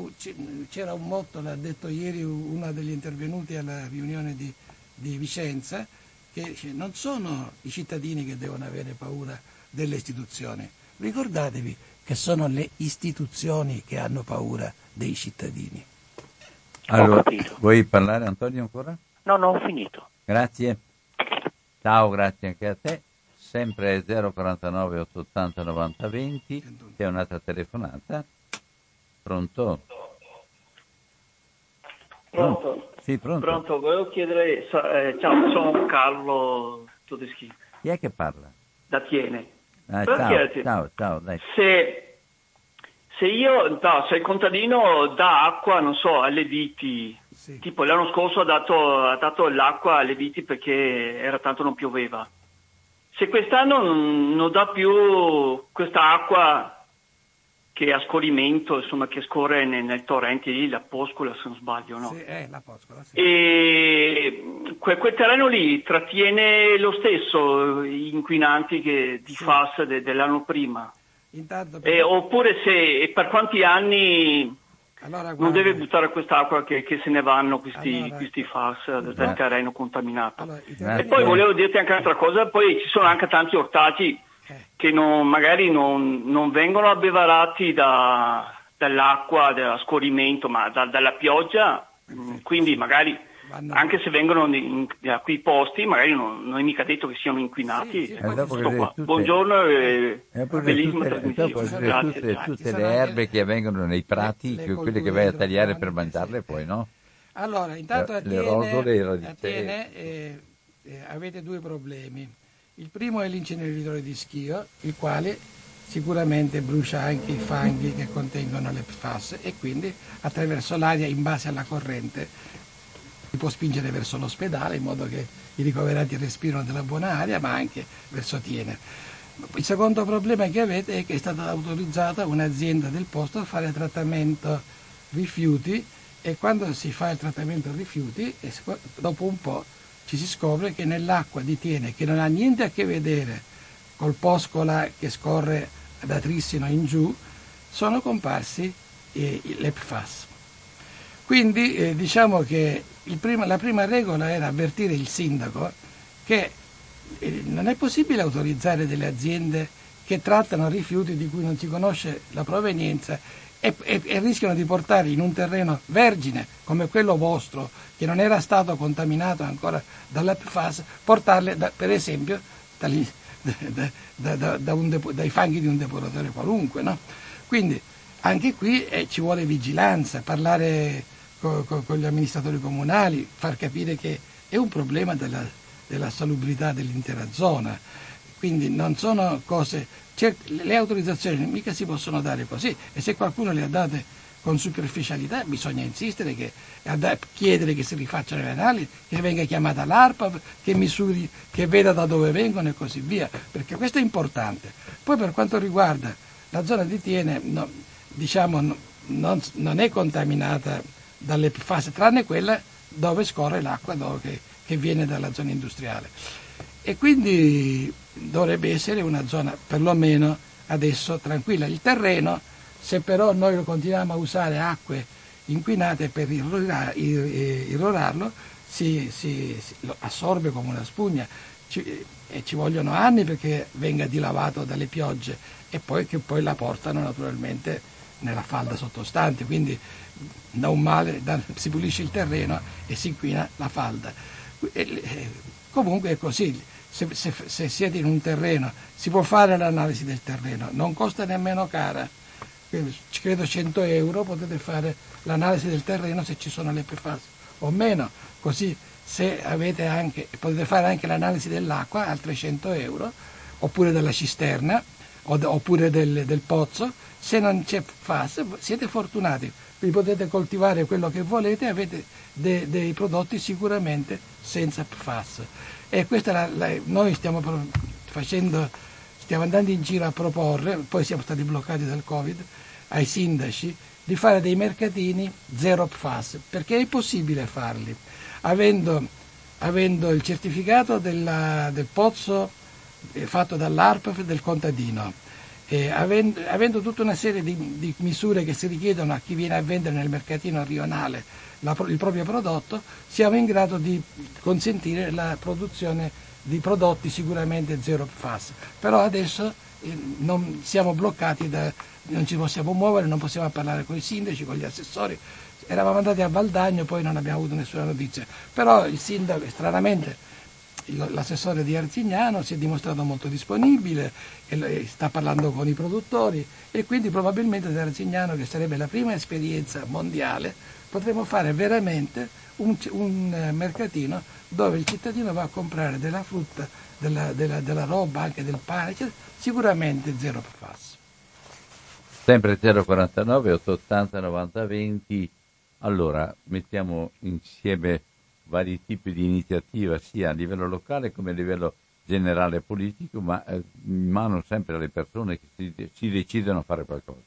c'era un motto, l'ha detto ieri uno degli intervenuti alla riunione di, di Vicenza, che non sono i cittadini che devono avere paura delle istituzioni. Ricordatevi che sono le istituzioni che hanno paura dei cittadini. Allora, vuoi parlare Antonio ancora? No, no, ho finito. Grazie. Ciao, grazie anche a te. Sempre 049 880 90 20. C'è un'altra telefonata. Pronto? Pronto? Sì, pronto. Pronto, volevo chiedere, eh, ciao, sono Carlo Todeschi. Chi è che parla? Da Tiene. Ah, ciao, ciao, ciao, dai. Se, se io, no, se il contadino dà acqua, non so, alle viti, sì. tipo l'anno scorso ha dato, ha dato l'acqua alle viti perché era tanto non pioveva. Se quest'anno non, non dà più questa acqua che a scorrimento, insomma, che scorre nel, nel torrente lì, la Poscola, se non sbaglio, no? Sì, è la Poscola, sì. E quel, quel, terreno lì trattiene lo stesso inquinanti che, di sì. FAS de, dell'anno prima. Intanto, per... eh, oppure se, per quanti anni allora, non deve buttare quest'acqua che, che se ne vanno questi, allora, questi FAS dal terreno contaminato. Allora, e poi volevo dirti anche un'altra cosa, poi ci sono anche tanti ortaggi che non, magari non, non, vengono abbevarati da, dall'acqua, dallo scorrimento, ma da, dalla pioggia, Perfetto. quindi magari anche se vengono in, da quei posti, magari non, non, è mica detto che siano inquinati. Sì, sì, eh, tutte, Buongiorno e eh, bellissima trasmissione. Tutte, tutte, tutte le erbe che avvengono nei prati, le, le quelle che vai a tagliare per mangiarle poi, no? Allora, intanto a Atene, Atene eh, eh, avete due problemi il primo è l'inceneritore di Schio, il quale sicuramente brucia anche i fanghi che contengono le PFAS e quindi attraverso l'aria in base alla corrente si può spingere verso l'ospedale in modo che i ricoverati respirano della buona aria ma anche verso Tiene. Il secondo problema che avete è che è stata autorizzata un'azienda del posto a fare trattamento rifiuti e quando si fa il trattamento rifiuti dopo un po' ci si scopre che nell'acqua di Tiene, che non ha niente a che vedere col Poscola che scorre da Trissino in giù, sono comparsi eh, le PFAS. Quindi eh, diciamo che prima, la prima regola era avvertire il sindaco che eh, non è possibile autorizzare delle aziende che trattano rifiuti di cui non si conosce la provenienza e, e, e, rischiano di portare in un terreno vergine come quello vostro, che non era stato contaminato ancora dalla PFAS, portarle da, per esempio dagli, da, da, depo, dai fanghi di un depuratore qualunque. No? Quindi Anche qui eh, ci vuole vigilanza, parlare con, con, con, gli amministratori comunali, far capire che è un problema della, della salubrità dell'intera zona. Quindi non sono cose, cioè, le autorizzazioni mica si possono dare così e se qualcuno le ha date con superficialità bisogna insistere, che, chiedere che si rifacciano le analisi, che venga chiamata l'ARPA, che misuri, che veda da dove vengono e così via, perché questo è importante. Poi per quanto riguarda la zona di Tiene, no, diciamo, non, non, è contaminata dalle fasi, tranne quella dove scorre l'acqua dove, che, che viene dalla zona industriale. E quindi dovrebbe essere una zona perlomeno adesso tranquilla. Il terreno se però noi continuiamo a usare acque inquinate per irrorarlo, si, si, si assorbe come una spugna ci, e ci vogliono anni perché venga dilavato dalle piogge e poi che poi la portano naturalmente nella falda sottostante, quindi da un male da, si pulisce il terreno e si inquina la falda. E, comunque è così, se, se, se siete in un terreno si può fare l'analisi del terreno, non costa nemmeno cara. Credo 100 euro, potete fare l'analisi del terreno se ci sono le PFAS o meno, così se avete anche, potete fare anche l'analisi dell'acqua, altri 100 euro, oppure della cisterna, oppure del, del pozzo, se non c'è PFAS siete fortunati, vi potete coltivare quello che volete e avete de, dei prodotti sicuramente senza PFAS. E questa la, la, noi stiamo facendo, stiamo andando in giro a proporre, poi siamo stati bloccati dal Covid, ai sindaci di fare dei mercatini zero PFAS, perché è possibile farli, avendo, avendo il certificato della, del pozzo eh, fatto dall'ARPF del contadino, eh, avendo, avendo, tutta una serie di, di, misure che si richiedono a chi viene a vendere nel mercatino rionale la, il proprio prodotto, siamo in grado di consentire la produzione di prodotti sicuramente zero PFAS. Però adesso eh, non siamo bloccati da, non ci possiamo muovere, non possiamo parlare con i sindaci, con gli assessori. Eravamo andati a Valdagno, poi non abbiamo avuto nessuna notizia. Però il sindaco, stranamente, l'assessore di Arzignano si è dimostrato molto disponibile e sta parlando con i produttori e quindi probabilmente ad Arzignano, che sarebbe la prima esperienza mondiale, potremo fare veramente un, un mercatino dove il cittadino va a comprare della frutta, della, della, della roba, anche del pane, cioè, sicuramente zero PFAS sempre 049 880 90 20 allora mettiamo insieme vari tipi di iniziativa sia a livello locale come a livello generale politico ma eh, in mano sempre alle persone che si, si decidono a fare qualcosa.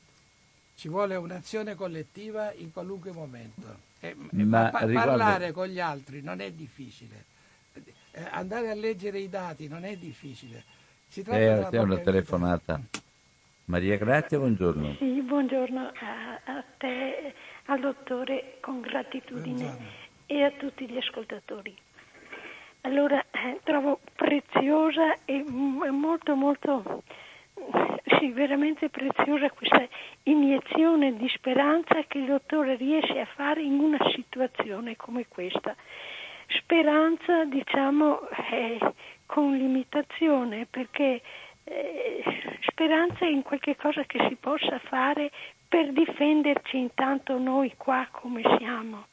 Ci vuole un'azione collettiva in qualunque momento. E, ma pa- riguardo... parlare con gli altri non è difficile. Eh, andare a leggere i dati non è difficile. Si tratta eh, di una telefonata. Maria Grazia, buongiorno. Sì, buongiorno a, a te, al dottore, con gratitudine. Buongiorno. E a tutti gli ascoltatori. Allora, eh, trovo preziosa e molto, molto, sì, veramente preziosa questa iniezione di speranza che il dottore riesce a fare in una situazione come questa. Speranza, diciamo, eh, con limitazione, perché eh, speranza in qualche cosa che si possa fare per difenderci intanto noi qua come siamo.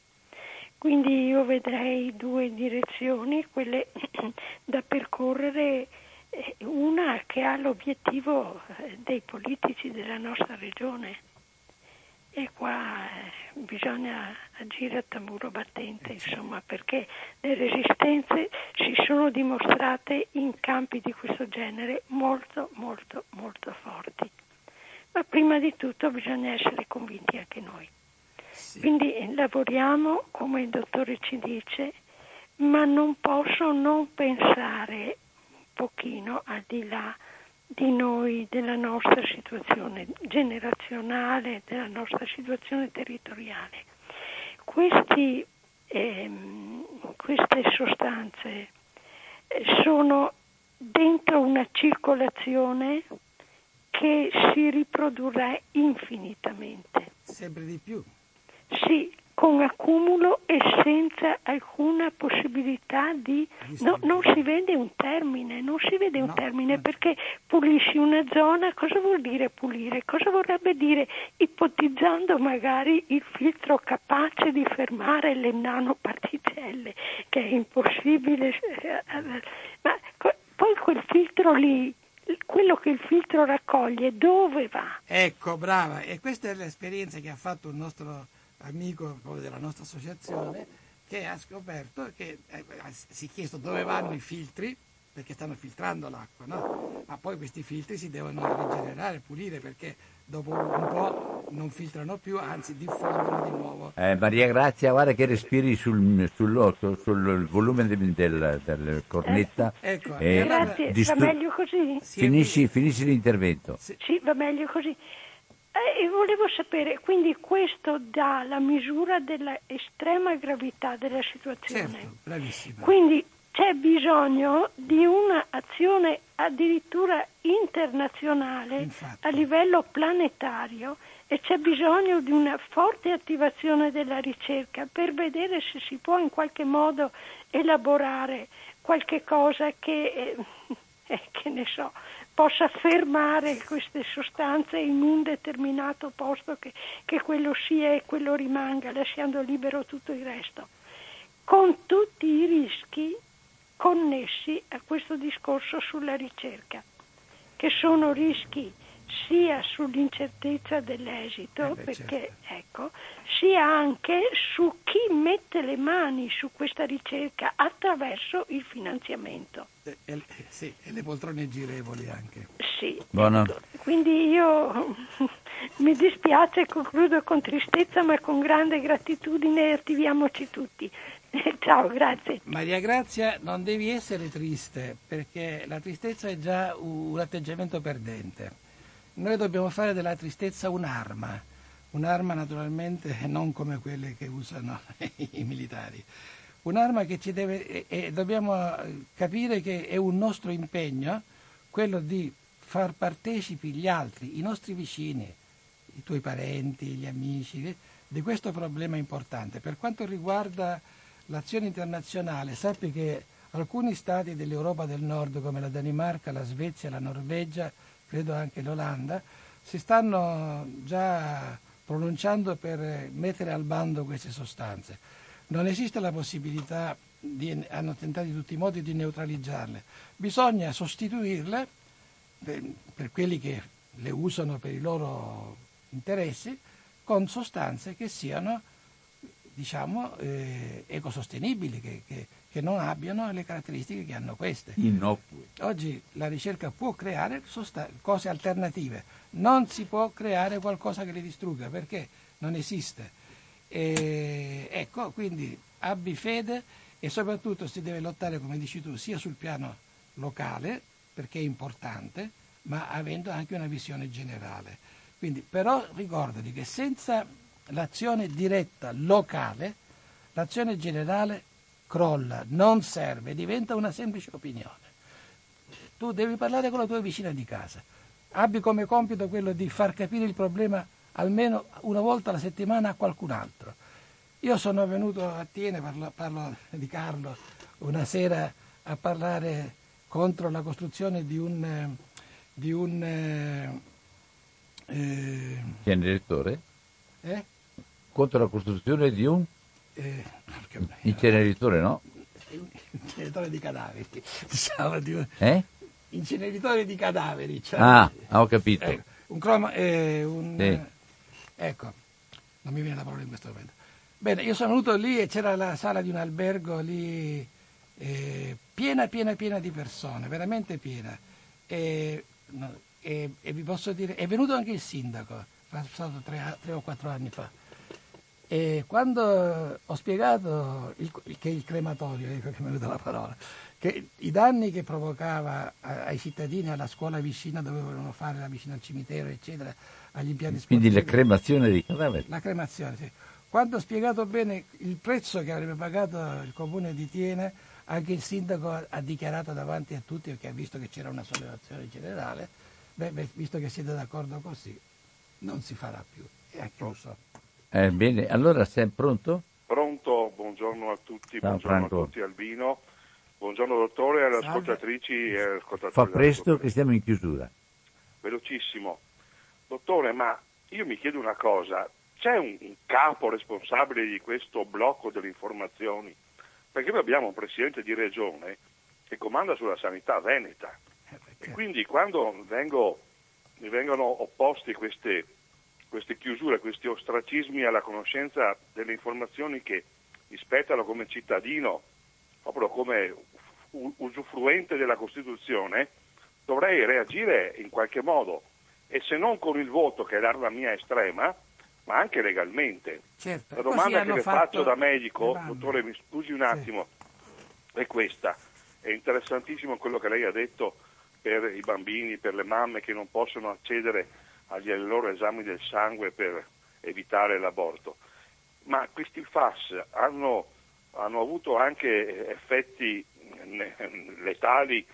Quindi io vedrei due direzioni, quelle da percorrere, eh, una che ha l'obiettivo eh, dei politici della nostra regione e qua eh, bisogna agire a tamburo battente, insomma, perché le resistenze si sono dimostrate in campi di questo genere molto, molto, molto forti. Ma prima di tutto bisogna essere convinti anche noi. Sì. Quindi eh, lavoriamo, come il dottore ci dice, ma non posso non pensare un pochino al di là di noi, della nostra situazione generazionale, della nostra situazione territoriale. Questi, ehm, queste sostanze eh, sono dentro una circolazione che si riprodurrà infinitamente. Sempre di più. Sì, con accumulo e senza alcuna possibilità di... No, non si vede un termine, non si vede un no. termine perché pulisci una zona, cosa vuol dire pulire? Cosa vorrebbe dire ipotizzando magari il filtro capace di fermare le nanoparticelle, che è impossibile. Ma poi quel filtro lì quello che il filtro raccoglie dove va? Ecco, brava, e questa è l'esperienza che ha fatto il nostro amico della nostra associazione che ha scoperto che eh, si è chiesto dove vanno i filtri perché stanno filtrando l'acqua, no? ma poi questi filtri si devono rigenerare, pulire perché dopo un po' non filtrano più, anzi diffondono di nuovo. Eh, Maria Grazia, guarda che respiri sul, sul, sul volume del, del, del cornetta. Eh, ecco, eh, grazie, distru- va meglio così? Finisci, finisci l'intervento. Sì. sì, va meglio così. Eh, e volevo sapere, quindi questo dà la misura dell'estrema gravità della situazione. Certo, bravissima. Quindi c'è bisogno di un'azione addirittura internazionale Infatti. a livello planetario e c'è bisogno di una forte attivazione della ricerca per vedere se si può in qualche modo elaborare qualche cosa che, eh, eh che ne so, possa fermare queste sostanze in un determinato posto che, che quello sia e quello rimanga, lasciando libero tutto il resto, con tutti i rischi connessi a questo discorso sulla ricerca, che sono rischi sia sull'incertezza dell'esito, eh beh, perché, certo. ecco, sia anche su chi mette le mani su questa ricerca attraverso il finanziamento. E, e, sì, e le poltrone girevoli anche. Sì, ecco. quindi io mi dispiace, concludo con tristezza, ma con grande gratitudine attiviamoci tutti. Ciao, grazie. Maria Grazia, non devi essere triste perché la tristezza è già un atteggiamento perdente noi dobbiamo fare della tristezza un'arma, un'arma naturalmente non come quelle che usano i militari, un'arma che ci deve, e, dobbiamo capire che è un nostro impegno quello di far partecipi gli altri, i nostri vicini, i tuoi parenti, gli amici, di questo problema importante. Per quanto riguarda l'azione internazionale, sappi che alcuni stati dell'Europa del Nord, come la Danimarca, la Svezia, la Norvegia, credo anche l'Olanda, si stanno già pronunciando per mettere al bando queste sostanze. Non esiste la possibilità, di, hanno tentato in tutti i modi di neutralizzarle, bisogna sostituirle per, per quelli che le usano per i loro interessi con sostanze che siano diciamo, eh, ecosostenibili, che, che, che non abbiano le caratteristiche che hanno queste. Innocue. Oggi la ricerca può creare sosta- cose alternative, non si può creare qualcosa che le distrugga perché non esiste. E, ecco, quindi abbi fede e soprattutto si deve lottare, come dici tu, sia sul piano locale, perché è importante, ma avendo anche una visione generale. Quindi, però ricordati che senza l'azione diretta locale, l'azione generale crolla, non serve, diventa una semplice opinione. Tu devi parlare con la tua vicina di casa. Abbi come compito quello di far capire il problema almeno una volta alla settimana a qualcun altro. Io sono venuto a Tiene, parlo, parlo di Carlo, una sera a parlare contro la costruzione di un... Di un eh, Generatore? Eh? Contro la costruzione di un... Eh, inceneritore, no? Inceneritore di cadaveri. Eh? Inceneritore di cadaveri. Cioè, ah, ho capito. Eh, un croma... Eh, un, sì. ecco, non mi viene la parola in questo momento. Bene, io sono venuto lì e c'era la sala di un albergo lì eh, piena, piena, piena di persone, veramente piena. E, no, e, e, vi posso dire, è venuto anche il sindaco, è stato tre, tre o quattro anni fa e quando ho spiegato il, che il crematorio, ecco che mi è venuta la parola, che i danni che provocava ai cittadini alla scuola vicina dove volevano fare la vicina al cimitero, eccetera, agli impianti sportivi. Quindi la cremazione dei cadaveri? La cremazione, sì. Quando ho spiegato bene il prezzo che avrebbe pagato il comune di Tiene, anche il sindaco ha dichiarato davanti a tutti, perché ha visto che c'era una sollevazione generale, beh, beh, visto che siete d'accordo così, non si farà più. E anche lo so. Eh, bene, allora sei pronto? Pronto, buongiorno a tutti, Ciao, buongiorno Franco. a tutti Albino, buongiorno dottore alle Salve. ascoltatrici e ascoltatori. Fa presto che siamo in chiusura. Velocissimo. Dottore, ma io mi chiedo una cosa, c'è un, un capo responsabile di questo blocco delle informazioni? Perché noi abbiamo un presidente di regione che comanda sulla sanità veneta eh, e quindi quando vengo, mi vengono opposti queste, queste chiusure, questi ostracismi alla conoscenza delle informazioni che mi spettano come cittadino, proprio come usufruente della Costituzione, dovrei reagire in qualche modo e se non con il voto che è l'arma mia estrema, ma anche legalmente. Certo. La domanda che le fatto... faccio da medico, dottore mi scusi un attimo, sì. è questa. È interessantissimo quello che lei ha detto per i bambini, per le mamme che non possono accedere agli loro esami del sangue per evitare l'aborto. Ma questi FAS hanno, hanno avuto anche effetti letali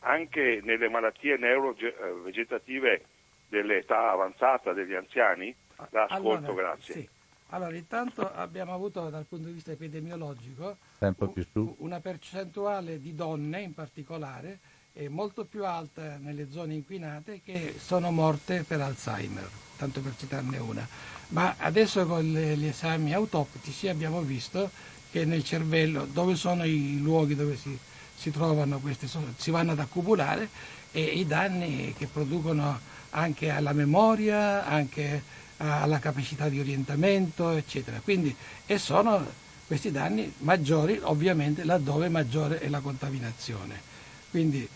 anche nelle malattie neurovegetative dell'età avanzata degli anziani? La ascolto, allora, grazie. Sì. Allora, intanto abbiamo avuto dal punto di vista epidemiologico un, una percentuale di donne in particolare molto più alta nelle zone inquinate che sono morte per Alzheimer, tanto per citarne una. Ma adesso con gli esami autoptici abbiamo visto che nel cervello, dove sono i luoghi dove si, si trovano queste, si vanno ad accumulare e i danni che producono anche alla memoria, anche alla capacità di orientamento, eccetera. Quindi, e sono questi danni maggiori ovviamente laddove maggiore è la contaminazione. Quindi,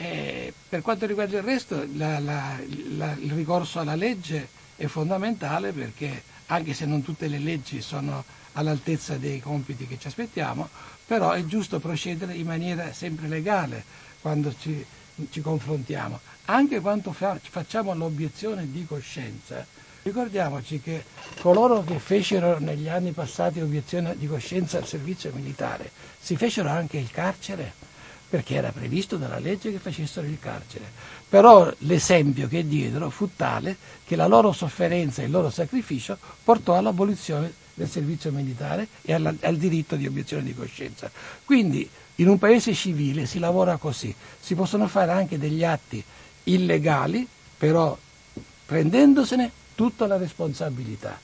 eh, per quanto riguarda il resto, la, la, la, il ricorso alla legge è fondamentale perché anche se non tutte le leggi sono all'altezza dei compiti che ci aspettiamo, però è giusto procedere in maniera sempre legale quando ci, ci confrontiamo. Anche quando fa, facciamo l'obiezione di coscienza, ricordiamoci che coloro che fecero negli anni passati obiezione di coscienza al servizio militare si fecero anche il carcere perché era previsto dalla legge che facessero il carcere. Però l'esempio che diedero fu tale che la loro sofferenza e il loro sacrificio portò all'abolizione del servizio militare e alla, al diritto di obiezione di coscienza. Quindi in un paese civile si lavora così, si possono fare anche degli atti illegali, però prendendosene tutta la responsabilità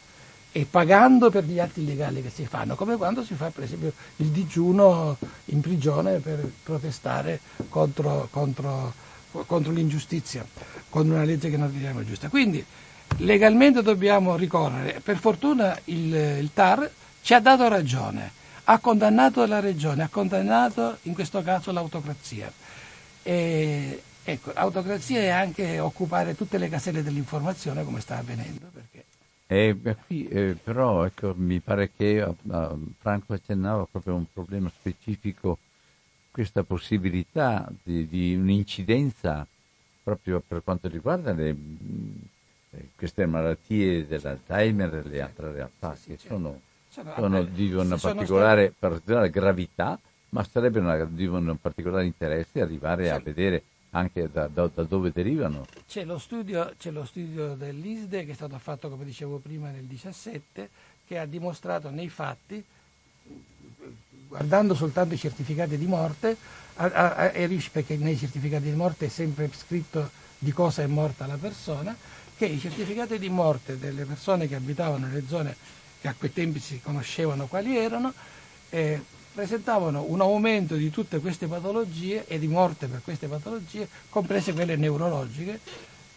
e pagando per gli atti illegali che si fanno, come quando si fa per esempio il digiuno in prigione per protestare contro, contro, contro l'ingiustizia, con una legge che non riteniamo giusta. Quindi legalmente dobbiamo ricorrere, per fortuna il, il TAR ci ha dato ragione, ha condannato la regione, ha condannato in questo caso l'autocrazia. E, ecco, l'autocrazia è anche occupare tutte le caselle dell'informazione come sta avvenendo. Perché eh, qui, eh, però ecco, mi pare che uh, Franco accennava proprio a un problema specifico, questa possibilità di, di un'incidenza proprio per quanto riguarda le, eh, queste malattie dell'Alzheimer e le altre realtà che sono, sono di una particolare, particolare, gravità, ma sarebbero di un particolare interesse arrivare a vedere anche da, da, da dove derivano. C'è lo, studio, c'è lo, studio, dell'ISDE che è stato fatto, come dicevo prima, nel 2017, che ha dimostrato nei fatti, guardando soltanto i certificati di morte, a, a, a, perché nei certificati di morte è sempre scritto di cosa è morta la persona, che i certificati di morte delle persone che abitavano nelle zone che a quei tempi si conoscevano quali erano, eh, presentavano un aumento di tutte queste patologie e di morte per queste patologie, comprese quelle neurologiche,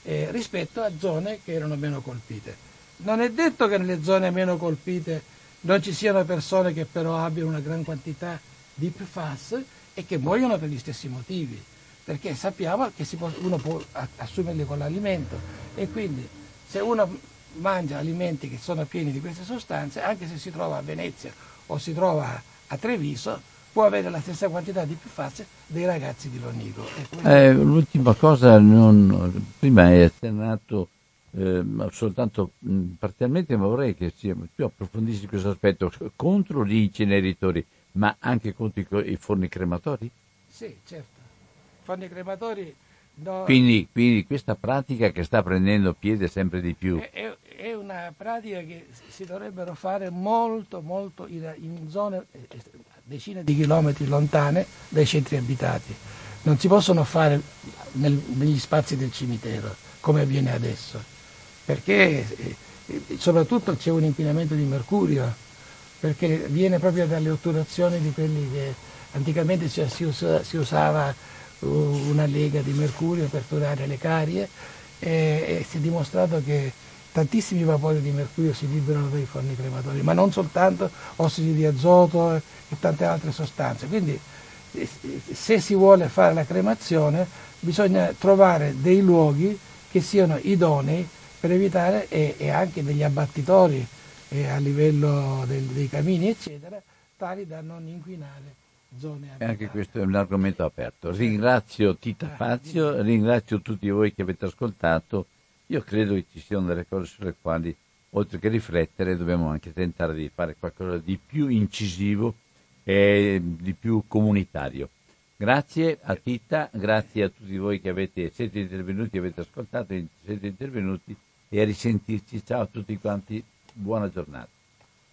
eh, rispetto a zone che erano meno colpite. Non è detto che nelle zone meno colpite non ci siano persone che però abbiano una gran quantità di PFAS e che muoiono per gli stessi motivi, perché sappiamo che può, uno può assumerli con l'alimento e quindi se uno mangia alimenti che sono pieni di queste sostanze, anche se si trova a Venezia o si trova a Treviso può avere la stessa quantità di PFAS dei ragazzi di Lonigo. Eh, l'ultima cosa, non, prima hai accennato eh, soltanto mh, parzialmente, ma vorrei che sia più approfondissi questo aspetto contro gli inceneritori, ma anche contro i, i forni crematori? Sì, certo. Forni crematori No. Quindi, quindi, questa pratica che sta prendendo piede sempre di più. È, è, è una pratica che si dovrebbero fare molto, molto in, in zone eh, eh, decine di chilometri lontane dai centri abitati. Non si possono fare nel, negli spazi del cimitero come avviene adesso, perché eh, soprattutto c'è un inquinamento di mercurio, perché viene proprio dalle otturazioni di quelli che anticamente cioè, si, usa, si, usava una lega di mercurio per turare le carie e, e si è dimostrato che tantissimi vapori di mercurio si liberano dai forni crematori, ma non soltanto ossidi di azoto e tante altre sostanze. Quindi se si vuole fare la cremazione bisogna trovare dei luoghi che siano idonei per evitare e, e anche degli abbattitori eh, a livello del, dei camini eccetera, tali da non inquinare zone abitate. Anche questo è un argomento aperto. Ringrazio Tita Fazio, ringrazio tutti voi che avete ascoltato io credo che ci siano delle cose sulle quali, oltre che riflettere, dobbiamo anche tentare di fare qualcosa di più incisivo e di più comunitario. Grazie a Tita, grazie a tutti voi che avete, siete intervenuti, avete ascoltato, siete intervenuti e a risentirci. Ciao a tutti quanti, buona giornata.